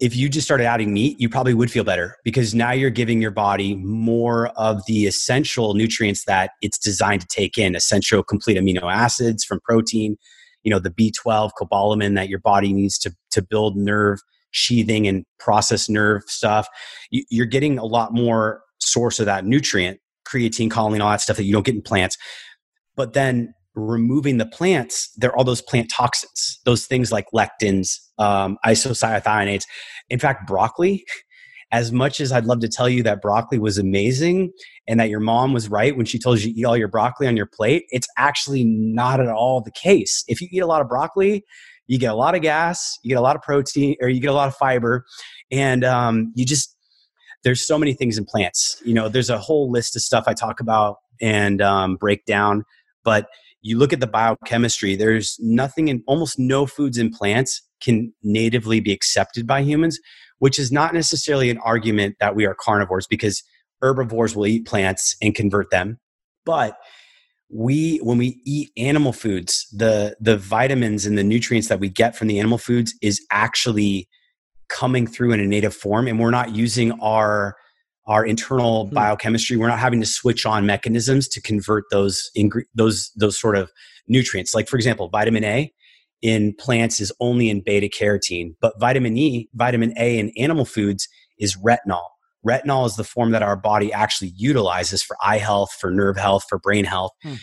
if you just started adding meat, you probably would feel better because now you're giving your body more of the essential nutrients that it's designed to take in, essential complete amino acids from protein, you know, the B12, cobalamin that your body needs to, to build nerve sheathing and process nerve stuff. You're getting a lot more source of that nutrient, creatine, choline, all that stuff that you don't get in plants. But then removing the plants, there are all those plant toxins, those things like lectins, um, isocyanates. In fact, broccoli, as much as I'd love to tell you that broccoli was amazing and that your mom was right when she told you to eat all your broccoli on your plate, it's actually not at all the case. If you eat a lot of broccoli, you get a lot of gas, you get a lot of protein, or you get a lot of fiber, and um, you just there's so many things in plants. You know, there's a whole list of stuff I talk about and um, break down, but you look at the biochemistry, there's nothing in almost no foods in plants can natively be accepted by humans, which is not necessarily an argument that we are carnivores because herbivores will eat plants and convert them. But we when we eat animal foods, the the vitamins and the nutrients that we get from the animal foods is actually coming through in a native form and we're not using our our internal mm-hmm. biochemistry. We're not having to switch on mechanisms to convert those ingre- those those sort of nutrients. Like for example, vitamin A in plants is only in beta carotene, but vitamin E, vitamin A in animal foods is retinol. Retinol is the form that our body actually utilizes for eye health, for nerve health, for brain health. Hmm.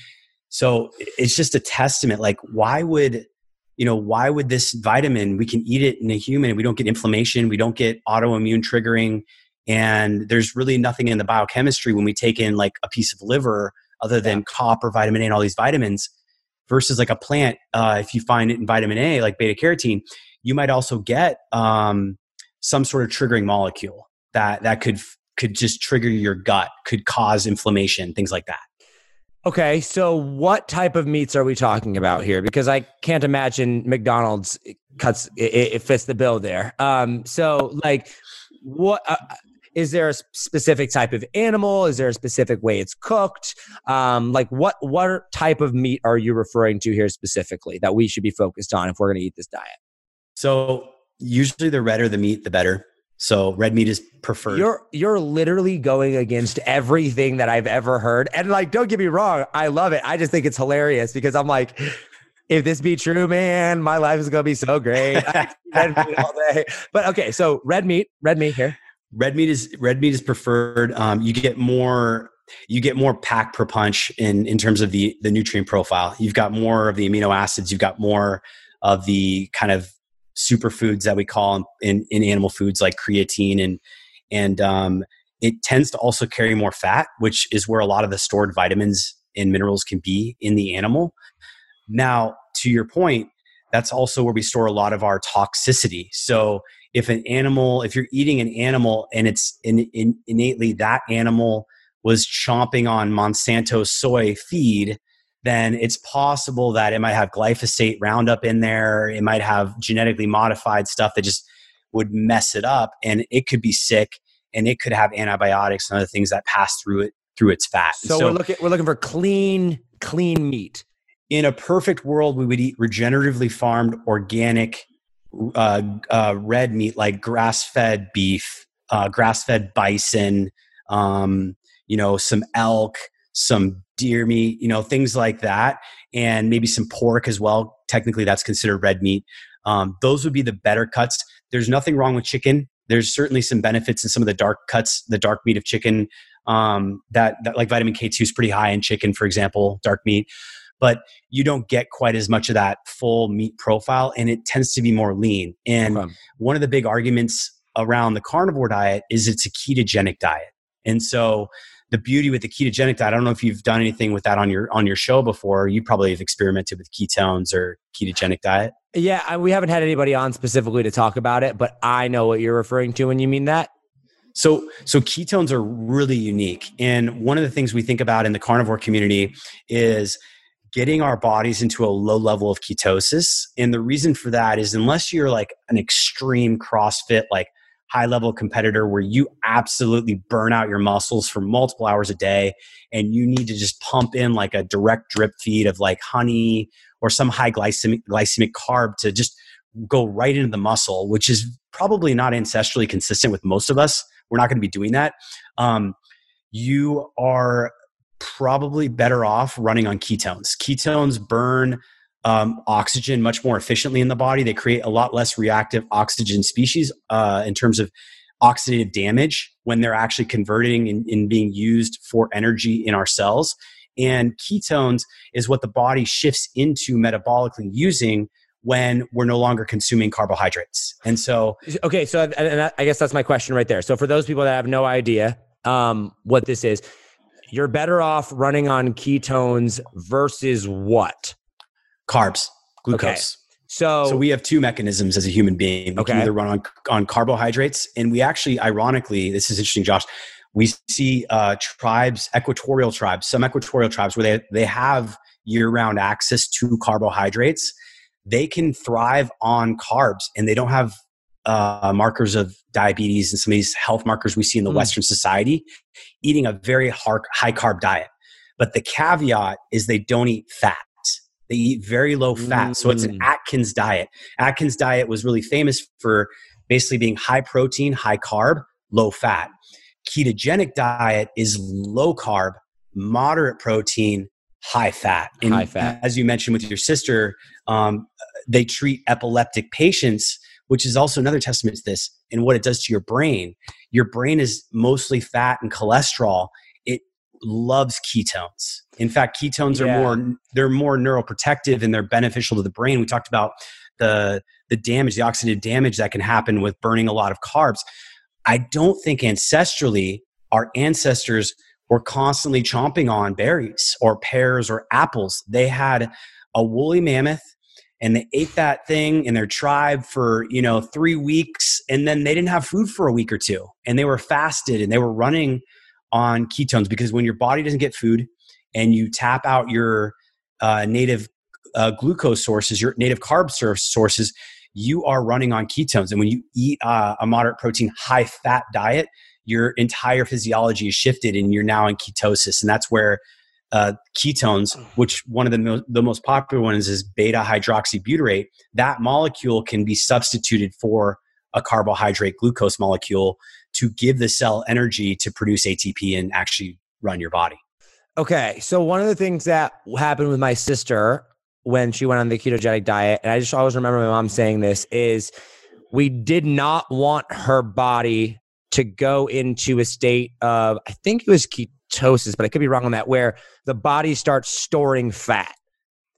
So it's just a testament. Like, why would you know why would this vitamin we can eat it in a human and we don't get inflammation we don't get autoimmune triggering and there's really nothing in the biochemistry when we take in like a piece of liver other than yeah. copper, vitamin A, and all these vitamins versus like a plant. Uh, if you find it in vitamin A, like beta carotene, you might also get um, some sort of triggering molecule that that could could just trigger your gut, could cause inflammation, things like that. Okay, so what type of meats are we talking about here? Because I can't imagine McDonald's cuts it, it fits the bill there. Um, so like, what? Uh, is there a specific type of animal is there a specific way it's cooked um, like what what type of meat are you referring to here specifically that we should be focused on if we're going to eat this diet so usually the redder the meat the better so red meat is preferred. You're you're literally going against everything that I've ever heard. And like don't get me wrong, I love it. I just think it's hilarious because I'm like if this be true, man, my life is going to be so great. red meat all day. But okay, so red meat, red meat here. Red meat is red meat is preferred. Um, you get more you get more pack per punch in in terms of the the nutrient profile. You've got more of the amino acids. You've got more of the kind of superfoods that we call in in animal foods like creatine and and um, it tends to also carry more fat, which is where a lot of the stored vitamins and minerals can be in the animal. Now, to your point, that's also where we store a lot of our toxicity. So if an animal, if you're eating an animal and it's in, in, innately that animal was chomping on Monsanto soy feed, then it's possible that it might have glyphosate Roundup in there. It might have genetically modified stuff that just would mess it up, and it could be sick, and it could have antibiotics and other things that pass through it through its fat. So, so we're looking we're looking for clean clean meat. In a perfect world, we would eat regeneratively farmed, organic uh, uh, red meat like grass fed beef, uh, grass fed bison, um, you know, some elk, some deer meat, you know, things like that, and maybe some pork as well. Technically, that's considered red meat. Um, those would be the better cuts. There's nothing wrong with chicken. There's certainly some benefits in some of the dark cuts, the dark meat of chicken. Um, that, that like vitamin K2 is pretty high in chicken, for example, dark meat but you don't get quite as much of that full meat profile and it tends to be more lean. And okay. one of the big arguments around the carnivore diet is it's a ketogenic diet. And so the beauty with the ketogenic diet, I don't know if you've done anything with that on your on your show before. You probably have experimented with ketones or ketogenic diet. Yeah, I, we haven't had anybody on specifically to talk about it, but I know what you're referring to when you mean that. So, so ketones are really unique. And one of the things we think about in the carnivore community is getting our bodies into a low level of ketosis. And the reason for that is unless you're like an extreme CrossFit, like high level competitor where you absolutely burn out your muscles for multiple hours a day and you need to just pump in like a direct drip feed of like honey or some high glycemic, glycemic carb to just go right into the muscle, which is probably not ancestrally consistent with most of us. We're not going to be doing that. Um, you are probably better off running on ketones. Ketones burn um, oxygen much more efficiently in the body. They create a lot less reactive oxygen species uh, in terms of oxidative damage when they're actually converting and, being used for energy in our cells. And ketones is what the body shifts into metabolically using when we're no longer consuming carbohydrates. And so, okay, so and I guess that's my question right there. So for those people that have no idea um, what this is, you're better off running on ketones versus what? Carbs, glucose. Okay. So, so we have two mechanisms as a human being. We okay. can either run on on carbohydrates, and we actually, ironically, this is interesting, Josh we see uh, tribes, equatorial tribes, some equatorial tribes where they, they have year round access to carbohydrates. They can thrive on carbs and they don't have uh, markers of diabetes and some of these health markers we see in the mm. Western society, eating a very high carb diet. But the caveat is they don't eat fat. They eat very low fat. Mm. So it's an mm. Atkins diet. Atkins diet was really famous for basically being high protein, high carb, low fat ketogenic diet is low carb, moderate protein, high fat. And high fat. As you mentioned with your sister, um, they treat epileptic patients, which is also another testament to this and what it does to your brain. Your brain is mostly fat and cholesterol. It loves ketones. In fact, ketones yeah. are more they're more neuroprotective and they're beneficial to the brain. We talked about the the damage, the oxidative damage that can happen with burning a lot of carbs. I don't think ancestrally our ancestors were constantly chomping on berries or pears or apples. They had a woolly mammoth and they ate that thing in their tribe for, you know, 3 weeks and then they didn't have food for a week or two and they were fasted and they were running on ketones because when your body doesn't get food and you tap out your uh, native uh, glucose sources, your native carb sources, you are running on ketones. And when you eat uh, a moderate protein, high fat diet, your entire physiology is shifted and you're now in ketosis. And that's where uh, ketones, which one of the, mo- the most popular ones is beta hydroxybutyrate, that molecule can be substituted for a carbohydrate glucose molecule to give the cell energy to produce ATP and actually run your body. Okay. So, one of the things that happened with my sister when she went on the ketogenic diet, and I just always remember my mom saying this, is we did not want her body to go into a state of, I think it was ketosis, but I could be wrong on that, where the body starts storing fat.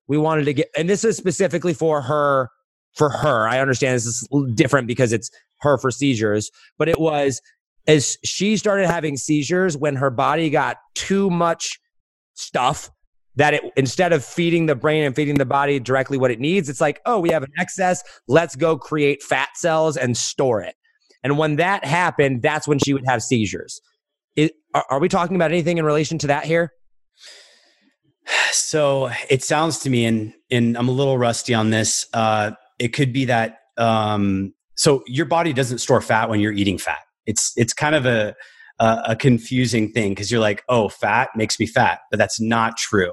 We wanted to get, and this is specifically for her. For her, I understand this is different because it's her for seizures, but it was as she started having seizures when her body got too much stuff that it instead of feeding the brain and feeding the body directly what it needs, it's like, oh, we have an excess. Let's go create fat cells and store it. And when that happened, that's when she would have seizures. Are, are we talking about anything in relation to that here? So it sounds to me, and and I'm a little rusty on this. Uh, it could be that um, so your body doesn't store fat when you're eating fat. It's it's kind of a a, a confusing thing because you're like, oh, fat makes me fat, but that's not true.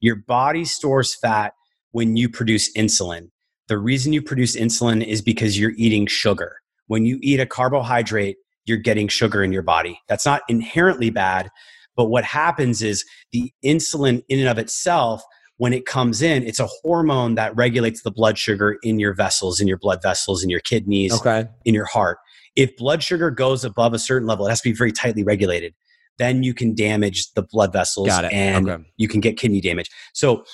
Your body stores fat when you produce insulin. The reason you produce insulin is because you're eating sugar. When you eat a carbohydrate, you're getting sugar in your body. That's not inherently bad, but what happens is the insulin in and of itself when it comes in, it's a hormone that regulates the blood sugar in your vessels, in your blood vessels, in your kidneys, okay. in your heart. If blood sugar goes above a certain level, it has to be very tightly regulated then you can damage the blood vessels and okay. you can get kidney damage. So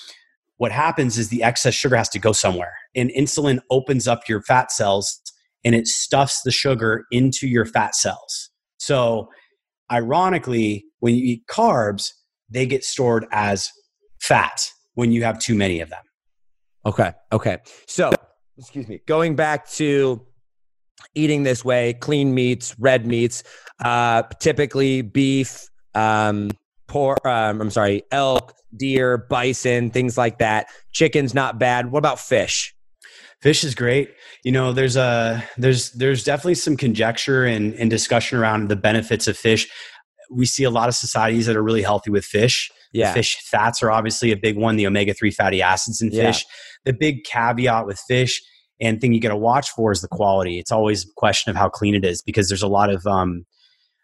what happens is the excess sugar has to go somewhere and insulin opens up your fat cells and it stuffs the sugar into your fat cells. So ironically, when you eat carbs, they get stored as fat when you have too many of them. Okay. Okay. So excuse me, going back to eating this way, clean meats, red meats, uh, typically beef, um, pork, um, I'm sorry, elk, deer, bison, things like that. Chicken's not bad. What about fish? Fish is great. You know, there's a there's there's definitely some conjecture and, and discussion around the benefits of fish. We see a lot of societies that are really healthy with fish. Yeah. The fish fats are obviously a big one, the omega 3 fatty acids in Yeah. fish. The big caveat with fish and thing you got to watch for is the quality. It's always a question of how clean it is because there's a lot of, um,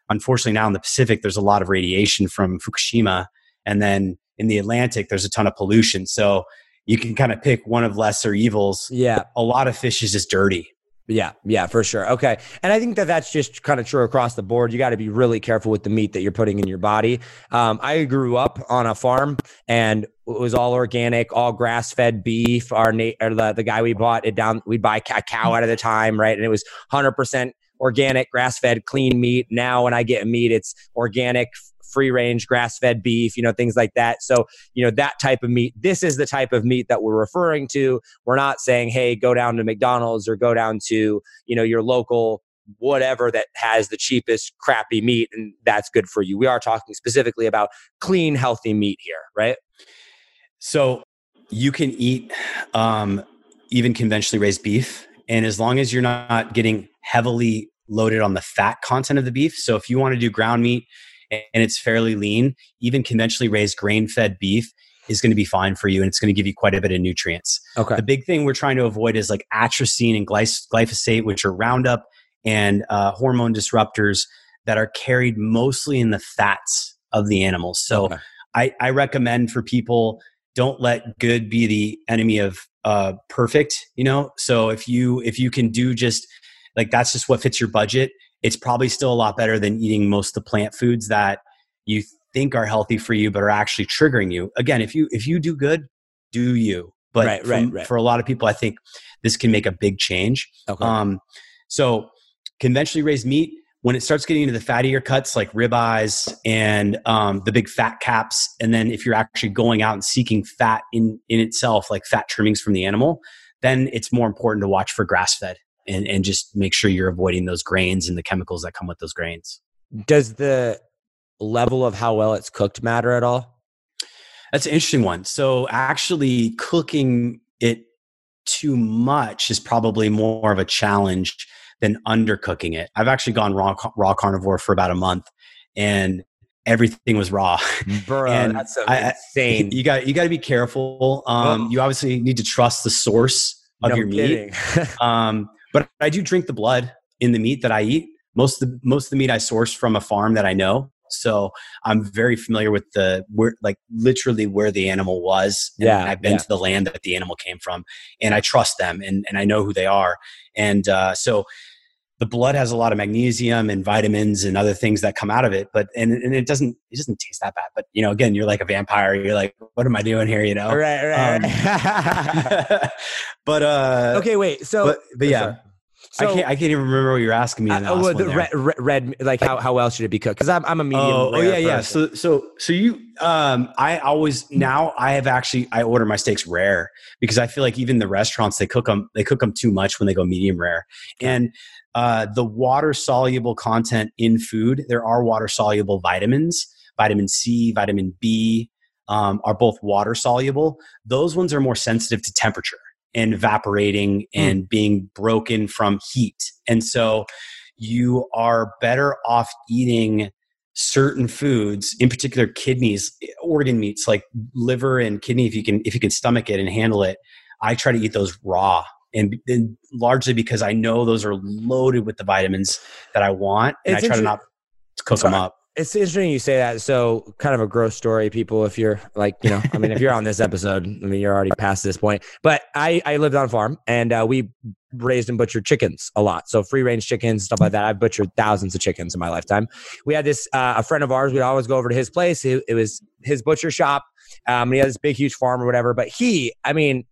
unfortunately, now in the Pacific, there's a lot of radiation from Fukushima. And then in the Atlantic, there's a ton of pollution. So you can kind of pick one of lesser evils. Yeah. A lot of fish is just dirty. Yeah, yeah, for sure. Okay. And I think that that's just kind of true across the board. You got to be really careful with the meat that you're putting in your body. Um, I grew up on a farm and it was all organic, all grass fed beef. Our na- or the, the guy we bought it down, we'd buy a cow out at a time, right? And it was 100% organic, grass fed, clean meat. Now, when I get meat, it's organic, free range, grass fed beef, you know, things like that. So, you know, that type of meat, this is the type of meat that we're referring to. We're not saying, hey, go down to McDonald's or go down to, you know, your local whatever that has the cheapest crappy meat and that's good for you. We are talking specifically about clean, healthy meat here, right? So you can eat um, even conventionally raised beef. And as long as you're not getting heavily loaded on the fat content of the beef. So if you want to do ground meat and it's fairly lean, even conventionally raised grain fed beef is going to be fine for you and it's going to give you quite a bit of nutrients. Okay. The big thing we're trying to avoid is like atrazine and glyphosate, which are Roundup and uh, hormone disruptors that are carried mostly in the fats of the animals. So Okay. I, I recommend for people don't let good be the enemy of uh, perfect. You know, so if you if you can do just like that's just what fits your budget, it's probably still a lot better than eating most of the plant foods that you think are healthy for you but are actually triggering you. Again, if you if you do good, do you. But Right, right, from- right. for a lot of people, I think this can make a big change. Okay. Um, so conventionally raised meat, when it starts getting into the fattier cuts like ribeyes and um, the big fat caps, and then if you're actually going out and seeking fat in in itself, like fat trimmings from the animal, then it's more important to watch for grass fed and and just make sure you're avoiding those grains and the chemicals that come with those grains. Does the level of how well it's cooked matter at all? That's an interesting one. So actually cooking it too much is probably more of a challenge than undercooking it. I've actually gone raw raw carnivore for about a month and everything was raw. Bro, And that's so I- insane. you got you got to be careful. Um, Oh. you obviously need to trust the source of No your meat. Um, but I do drink the blood in the meat that I eat. Most of the most of the meat I source from a farm that I know. So I'm very familiar with the where like literally where the animal was. And Yeah, I've been yeah. to the land that the animal came from. And I trust them and, and I know who they are. And uh, so the blood has a lot of magnesium and vitamins and other things that come out of it. But and, and it doesn't it doesn't taste that bad. But you know, again, you're like a vampire. You're like, what am I doing here? You know? right, right. Um, right. but uh okay, wait. So, but, but yeah. Sorry. I can't. I can't even remember what you're asking me. In the uh, well, the red, red, red, like how, how else should it be cooked? Because I'm, I'm a medium. Oh, oh yeah, yeah. person. So, so, so you, um, I always now I have actually I order my steaks rare because I feel like even the restaurants they cook them they cook them too much when they go medium rare, and uh, the water soluble content in food there are water soluble vitamins, vitamin C, vitamin B, um, are both water soluble. Those ones are more sensitive to temperature and evaporating hmm. and being broken from heat, and so you are better off eating certain foods in particular kidneys organ meats like liver and kidney if you can if you can stomach it and handle it. I try to eat those raw and, and largely because i know those are loaded with the vitamins that i want and It's i try to not cook them up It's interesting you say that. So, kind of a gross story, people. If you're like, you know, I mean, if you're on this episode, I mean, you're already past this point. But I, I lived on a farm, and uh, we raised and butchered chickens a lot. So free range chickens, stuff like that. I've butchered thousands of chickens in my lifetime. We had this uh, a friend of ours. We'd always go over to his place. It, it was his butcher shop. Um, and he had this big, huge farm or whatever. But he, I mean,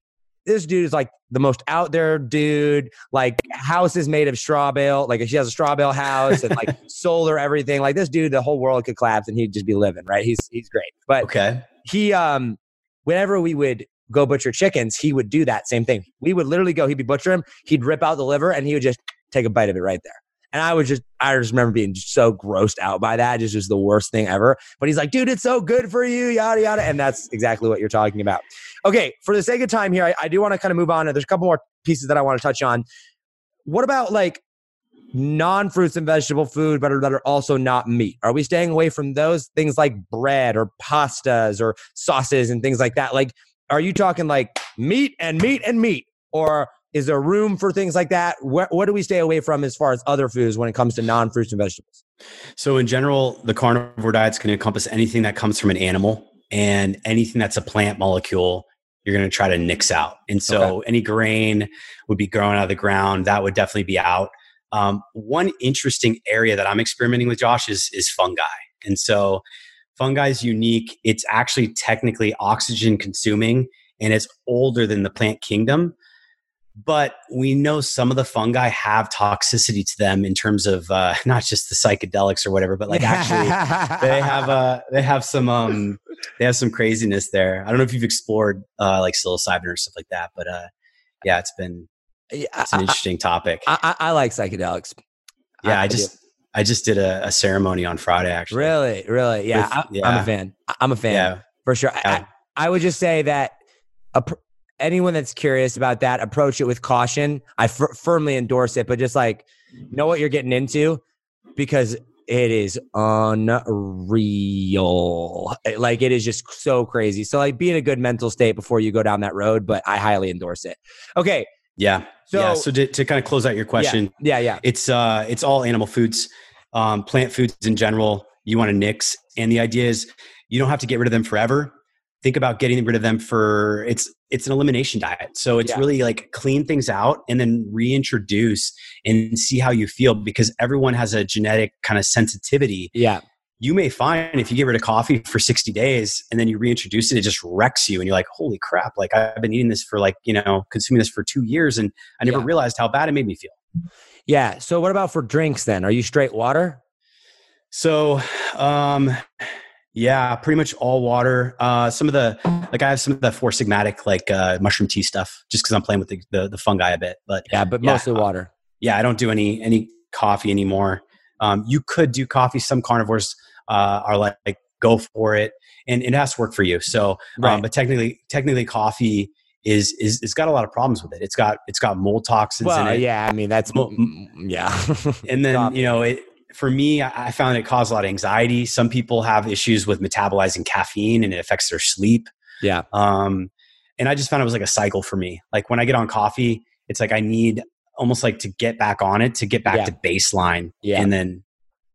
this dude is like the most out there dude. Like house is made of straw bale. Like she has a straw bale house and like solar everything. Like this dude, the whole world could collapse and he'd just be living. Right? He's he's great. But okay he um whenever we would go butcher chickens, he would do that same thing. We would literally go, he'd be butcher him, he'd rip out the liver, and he would just take a bite of it right there. And I was just, I just remember being so grossed out by that. Just was the worst thing ever. But he's like, dude, it's so good for you, yada, yada. And that's exactly what you're talking about. Okay, for the sake of time here, I, I do want to kind of move on. And There's a couple more pieces that I want to touch on. What about like non fruits and vegetable food, but that are also not meat? Are we staying away from those things like bread or pastas or sauces and things like that? Like, are you talking like meat and meat and meat? Or is there room for things like that? What, what do we stay away from as far as other foods when it comes to non fruits and vegetables? So, in general, the carnivore diets can encompass anything that comes from an animal and anything that's a plant molecule. You're going to try to nix out. And so, okay. any grain would be growing out of the ground. That would definitely be out. Um, one interesting area that I'm experimenting with, Josh, is, is fungi. And so, fungi is unique. It's actually technically oxygen consuming and it's older than the plant kingdom but we know some of the fungi have toxicity to them in terms of uh, not just the psychedelics or whatever, but like actually they have uh, they have some um, they have some craziness there. I don't know if you've explored uh, like psilocybin or stuff like that, but uh, yeah, it's been it's an interesting topic. I, I, I like psychedelics. Yeah, I, I just I just did a, a, ceremony on Friday actually. Really, really, yeah, With, yeah. I'm a fan. I'm a fan yeah. for sure. Yeah. I, would just say that a, anyone that's curious about that, approach it with caution. I f- firmly endorse it, but just like know what you're getting into because it is unreal. Like it is just so crazy. So like be in a good mental state before you go down that road, but I highly endorse it. Okay. Yeah. So, yeah. So to, to kind of close out your question, yeah, yeah, yeah. it's uh it's all animal foods, um, plant foods in general. You want to nix, and the idea is you don't have to get rid of them forever think about getting rid of them for it's it's an elimination diet. So it's yeah. really like clean things out and then reintroduce and see how you feel because everyone has a genetic kind of sensitivity. Yeah. You may find if you get rid of coffee for 60 days and then you reintroduce it it just wrecks you and you're like holy crap like i've been eating this for like you know consuming this for two years and i never yeah. realized how bad it made me feel. Yeah so what about for drinks then? Are you straight water? So um yeah, pretty much all water. Uh, some of the like I have some of the Four Sigmatic like uh, mushroom tea stuff, just because I'm playing with the, the, the fungi a bit. But yeah, but yeah, mostly water. Uh, yeah, I don't do any any coffee anymore. Um, you could do coffee. Some carnivores uh, are like, like, go for it, and it has to work for you. So, um, but technically, technically, coffee is is it's got a lot of problems with it. It's got it's got mold toxins well, in it. Yeah, I mean that's yeah. and then you know it for me, I found it caused a lot of anxiety. Some people have issues with metabolizing caffeine and it affects their sleep. Yeah. Um, and I just found it was like a cycle for me. Like when I get on coffee, it's like I need almost like to get back on it to get back yeah. to baseline. Yeah. And then,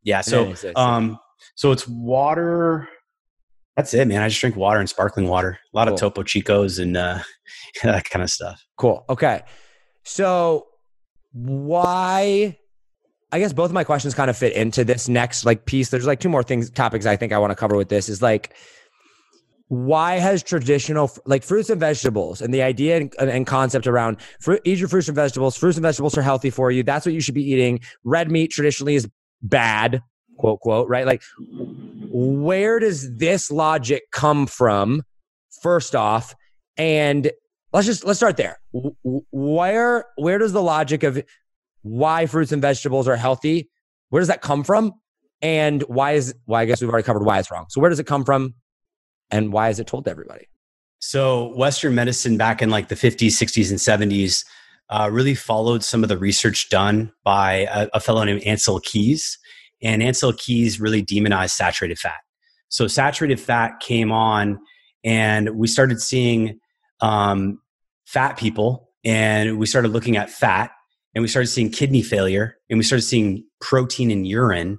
yeah. So, um, so it's water. That's it, man. I just drink water and sparkling water. A lot cool. of Topo Chicos and uh, that kind of stuff. Cool. Okay. So why I guess both of my questions kind of fit into this next like piece. There's like two more things, topics I think I want to cover with this is like, why has traditional like fruits and vegetables and the idea and, and, concept around fruit, eat your fruits and vegetables fruits and vegetables are healthy for you. That's what you should be eating. Red meat traditionally is bad quote quote right? Like where does this logic come from first off? And let's just let's start there. Where where does the logic of why fruits and vegetables are healthy. Where does that come from? And why is well, I guess we've already covered why it's wrong. So where does it come from? And why is it told to everybody? So Western medicine back in like the 50s, 60s, and 70s uh, really followed some of the research done by a, a fellow named Ancel Keys. And Ancel Keys really demonized saturated fat. So saturated fat came on, and we started seeing um, fat people, and we started looking at fat and we started seeing kidney failure and we started seeing protein in urine.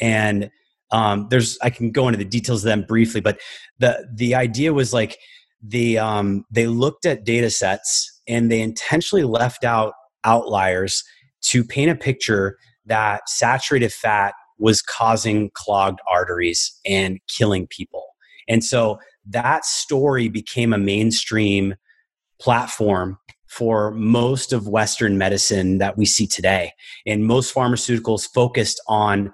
And um, there's i can go into the details of them briefly but the the idea was like the um, they looked at data sets and they intentionally left out outliers to paint a picture that saturated fat was causing clogged arteries and killing people. And so that story became a mainstream platform for most of Western medicine that we see today. And most pharmaceuticals focused on,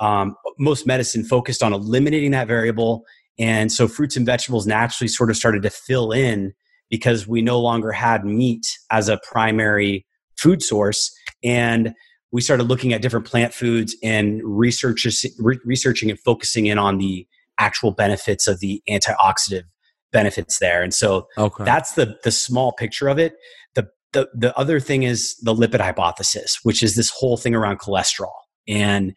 um, most medicine focused on eliminating that variable. And so fruits and vegetables naturally sort of started to fill in because we no longer had meat as a primary food source. And we started looking at different plant foods and researching, researching and focusing in on the actual benefits of the antioxidant benefits there. And so okay. that's the the small picture of it. The, the the other thing is the lipid hypothesis, which is this whole thing around cholesterol and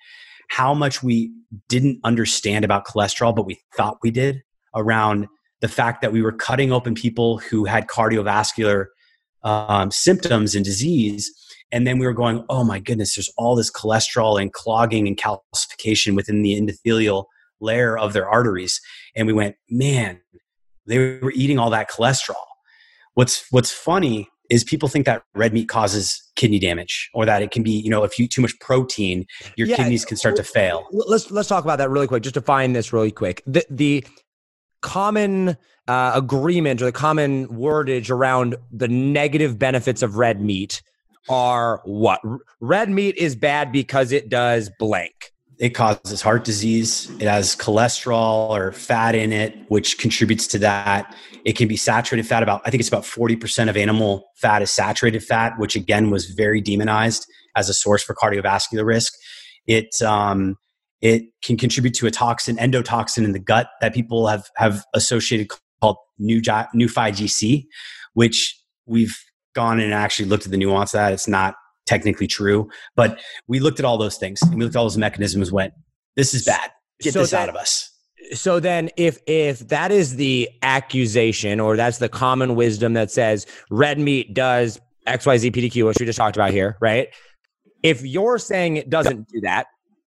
how much we didn't understand about cholesterol, but we thought we did around the fact that we were cutting open people who had cardiovascular um, symptoms and disease. And then we were going, oh my goodness, there's all this cholesterol and clogging and calcification within the endothelial layer of their arteries. And we went, man, they were eating all that cholesterol. What's what's funny is people think that red meat causes kidney damage or that it can be, you know, if you too much protein, your yeah, kidneys can start to fail. Let's let's talk about that really quick. Just to find this really quick. The the common uh, agreement or the common wordage around the negative benefits of red meat are what? Red meat is bad because it does blank it causes heart disease. It has cholesterol or fat in it, which contributes to that. It can be saturated fat. About I think it's about forty percent of animal fat is saturated fat, which again was very demonized as a source for cardiovascular risk. It um, it can contribute to a toxin, endotoxin in the gut that people have have associated called new Neu5Gc, which we've gone and actually looked at the nuance of that. It's not technically true. But we looked at all those things and we looked at all those mechanisms, went, this is bad. Get so this that, out of us. So then if if that is the accusation or that's the common wisdom that says red meat does XYZ PDQ, which we just talked about here, right? If you're saying it doesn't do that,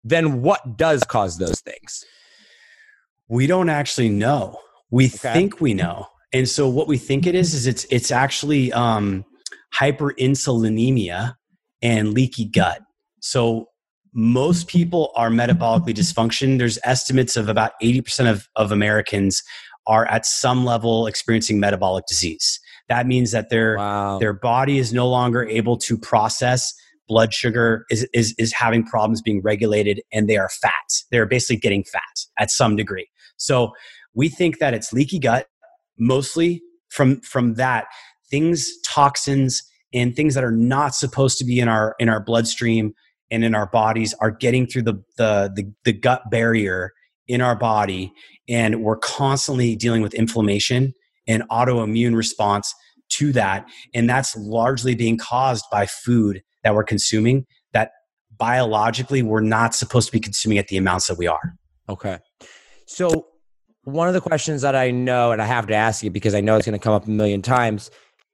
then what does cause those things? We don't actually know. We okay. think we know. And so what we think it is is it's it's actually um hyperinsulinemia and leaky gut. So most people are metabolically dysfunction. There's estimates of about 80% of, of Americans are at some level experiencing metabolic disease. That means that their wow. their body is no longer able to process blood sugar is, is is having problems being regulated and they are fat. They're basically getting fat at some degree. So we think that it's leaky gut mostly from from that things toxins and things that are not supposed to be in our in our bloodstream and in our bodies are getting through the the the, the gut barrier in our body. And we're constantly dealing with inflammation and autoimmune response to that. And that's largely being caused by food that we're consuming that biologically we're not supposed to be consuming at the amounts that we are. Okay. So one of the questions that i know and i have to ask you because i know it's going to come up a million times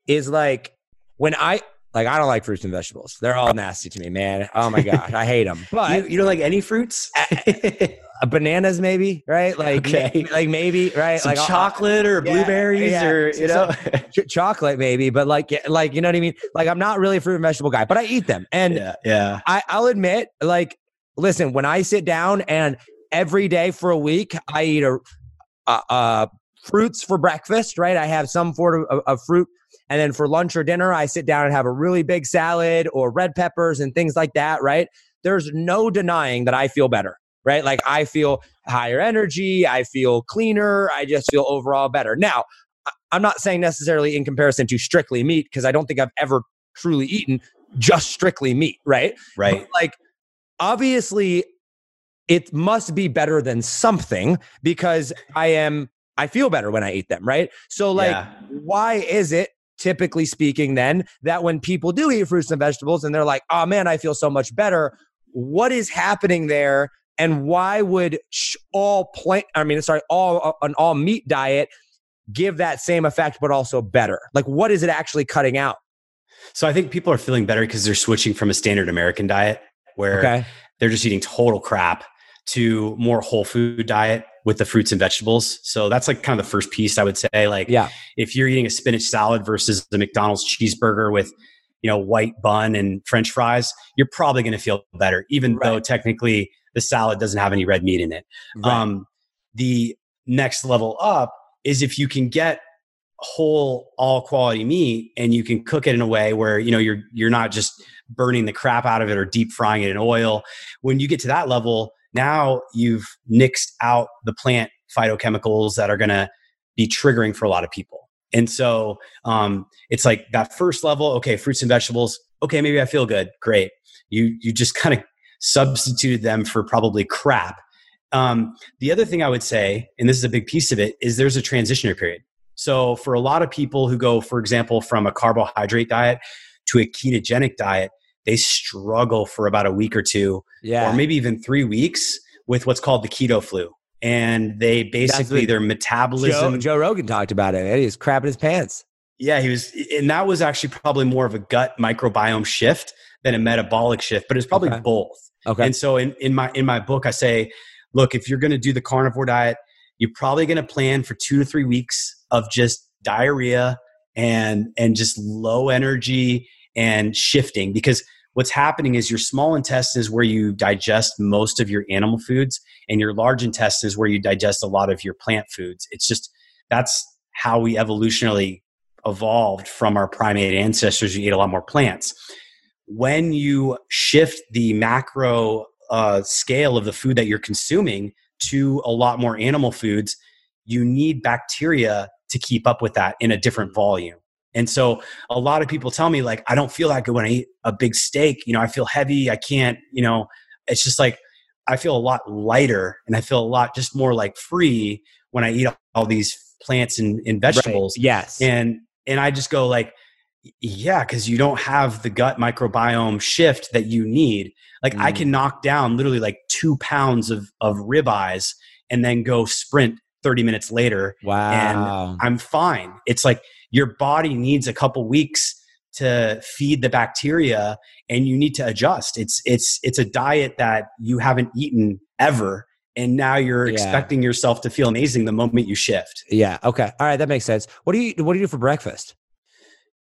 is like when I like, I don't like fruits and vegetables. They're all nasty to me, man. Oh my gosh, I hate them. But you, you don't like any fruits? bananas, maybe, right? Like, okay. maybe, like maybe, right? Some like chocolate or blueberries yeah, yeah. or you know, ch- chocolate, maybe. But like, like you know what I mean? Like, I'm not really a fruit and vegetable guy, but I eat them, and yeah, yeah. I, I'll admit, like, listen, when I sit down and every day for a week, I eat a, a, a fruits for breakfast, right? I have some form of, of fruit and then for lunch or dinner, I sit down and have a really big salad or red peppers and things like that, right? There's no denying that I feel better, right? Like I feel higher energy, I feel cleaner, I just feel overall better. Now, I'm not saying necessarily in comparison to strictly meat because I don't think I've ever truly eaten just strictly meat, right? Right. But like obviously it must be better than something because I am I feel better when I eat them, right? So like yeah. why is it typically speaking, then that when people do eat fruits and vegetables and they're like, oh man, I feel so much better, what is happening there? And why would all plant, I mean, sorry, all uh, an all meat diet give that same effect, but also better? Like, what is it actually cutting out? So I think people are feeling better because they're switching from a standard American diet where okay. they're just eating total crap to more whole food diet with the fruits and vegetables. So that's like kind of the first piece I would say. Like, yeah, if you're eating a spinach salad versus the McDonald's cheeseburger with, you know, white bun and French fries, you're probably going to feel better, even right. though technically the salad doesn't have any red meat in it. Right. Um, the next level up is if you can get whole all quality meat and you can cook it in a way where you know you're you're not just burning the crap out of it or deep frying it in oil when you get to that level now you've nixed out the plant phytochemicals that are going to be triggering for a lot of people. And so um, it's like that first level, okay, fruits and vegetables. Okay, maybe I feel good. Great. You you just kind of substituted them for probably crap. Um, the other thing I would say, and this is a big piece of it, is there's a transitionary period. So for a lot of people who go, for example, from a carbohydrate diet to a ketogenic diet, they struggle for about a week or two, Yeah. or maybe even three weeks with what's called the keto flu. And they basically what their Joe, metabolism. Joe Rogan talked about it. He was crapping his pants. Yeah, he was, and that was actually probably more of a gut microbiome shift than a metabolic shift, but it's probably Okay. both. Okay. And so in, in my in my book, I say, look, if you're going to do the carnivore diet, you're probably going to plan for two to three weeks of just diarrhea and and just low energy and shifting because what's happening is your small intestine is where you digest most of your animal foods and your large intestine is where you digest a lot of your plant foods it's just that's how we evolutionarily evolved from our primate ancestors who ate a lot more plants when you shift the macro uh, scale of the food that you're consuming to a lot more animal foods, you need bacteria to keep up with that in a different volume. And so a lot of people tell me, like, I don't feel that good when I eat a big steak. You know, I feel heavy. I can't, you know, it's just like I feel a lot lighter and I feel a lot just more like free when I eat all these plants and, and vegetables. Right. Yes. And and I just go like, yeah, because you don't have the gut microbiome shift that you need. Like I Mm. can knock down literally like two pounds of of ribeyes and then go sprint 30 minutes later. wow. And I'm fine. It's like your body needs a couple weeks to feed the bacteria and you need to adjust. It's it's it's a diet that you haven't eaten ever and now you're Yeah. expecting yourself to feel amazing the moment you shift. yeah. Okay. All right. That makes sense. What do you What do you do for breakfast?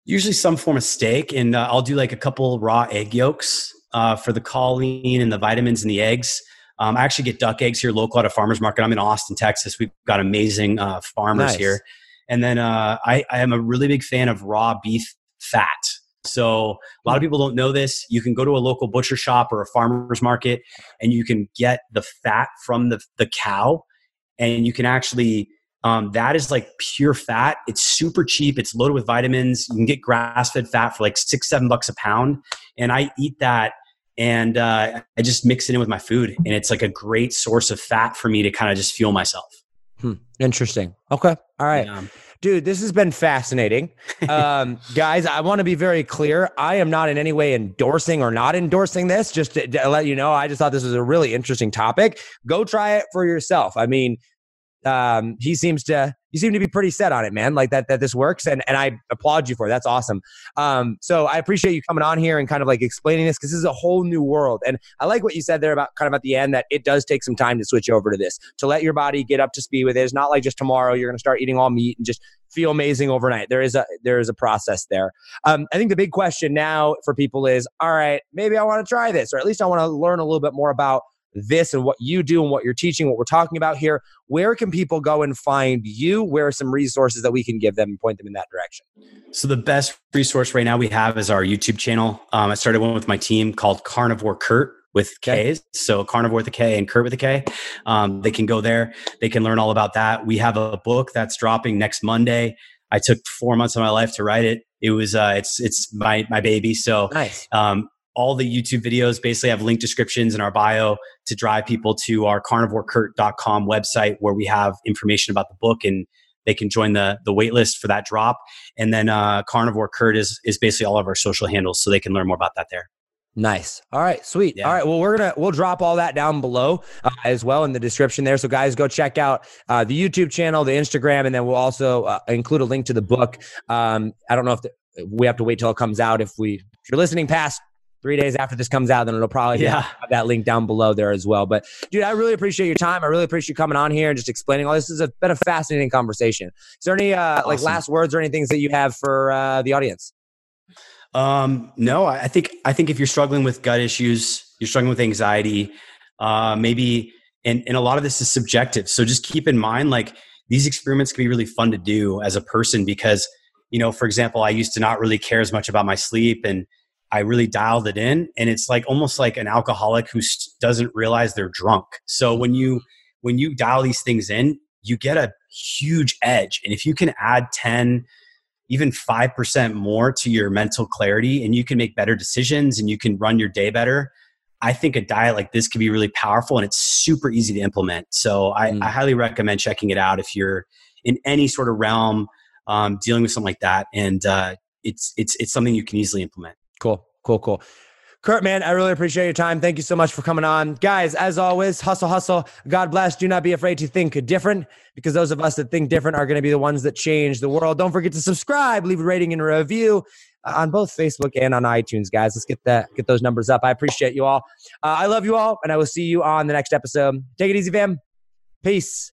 usually some form of steak and uh, i'll do like a couple raw egg yolks uh, for the choline and the vitamins and the eggs um, i actually get duck eggs here local at a farmers market i'm in austin texas we've got amazing uh, farmers Nice. here and then uh, I, I am a really big fan of raw beef fat so a lot of people don't know this you can go to a local butcher shop or a farmers market and you can get the fat from the, the cow and you can actually um, that is like pure fat. It's super cheap. It's loaded with vitamins. You can get grass fed fat for like six, seven bucks a pound. And I eat that and uh, I just mix it in with my food. And it's like a great source of fat for me to kind of just fuel myself. Hmm. Interesting. Okay. All right. Um, Dude, this has been fascinating. Um, guys, I want to be very clear. I am not in any way endorsing or not endorsing this. Just to, to let you know, I just thought this was a really interesting topic. Go try it for yourself. I mean, um, he seems to you seem to be pretty set on it, man. Like that that this works, and and I applaud you for it. That's awesome. Um, so I appreciate you coming on here and kind of like explaining this because this is a whole new world. And I like what you said there about kind of at the end that it does take some time to switch over to this to let your body get up to speed with it. It's not like just tomorrow you're going to start eating all meat and just feel amazing overnight. There is a there is a process there. Um, I think the big question now for people is, all right, maybe I want to try this, or at least I want to learn a little bit more about this and what you do and what you're teaching, what we're talking about here. Where can people go and find you? Where are some resources that we can give them and point them in that direction? so the best resource right now we have is our YouTube channel. Um, I started one with my team called Carnivore Kurt with. K's. So Carnivore with a K and Kurt with a K. Um, they can go there. They can learn all about that. We have a book that's dropping next Monday. I took four months of my life to write it. It was uh, it's it's my my baby. So Nice. um, all the YouTube videos basically have link descriptions in our bio to drive people to our carnivorekurt.com website where we have information about the book and they can join the the wait list for that drop. And then uh, Carnivore Kurt is is basically all of our social handles, so they can learn more about that there. Nice. All right, sweet. Yeah. All right, well, we're gonna we'll drop all that down below uh, as well in the description there. So guys, go check out uh, the YouTube channel, the Instagram, and then we'll also uh, include a link to the book. Um, I don't know if the, we have to wait till it comes out. If we if you're listening past three days after this comes out, then it'll probably Yeah. have that link down below there as well. But dude, I really appreciate your time. I really appreciate you coming on here and just explaining all this. This has been a fascinating conversation. Is there any uh, like last words or any things that you have for uh, the audience? Um, no, I I think I think if you're struggling with gut issues, you're struggling with anxiety, uh, maybe, and and a lot of this is subjective. So just keep in mind, like these experiments can be really fun to do as a person because, you know, for example, I used to not really care as much about my sleep, and I really dialed it in, and it's like almost like an alcoholic who doesn't realize they're drunk. So when you when you dial these things in, you get a huge edge. And if you can add 10, even 5% more to your mental clarity and you can make better decisions and you can run your day better, I think a diet like this can be really powerful and it's super easy to implement. So I, mm. I highly recommend checking it out if you're in any sort of realm um, dealing with something like that. And uh, it's it's it's something you can easily implement. Cool, cool, cool. Kurt, man, I really appreciate your time. Thank you so much for coming on. Guys, as always, hustle, hustle. God bless. Do not be afraid to think different because those of us that think different are going to be the ones that change the world. Don't forget to subscribe, leave a rating and a review on both Facebook and on iTunes, guys. Let's get that get those numbers up. I appreciate you all. Uh, I love you all, and I will see you on the next episode. Take it easy, fam. Peace.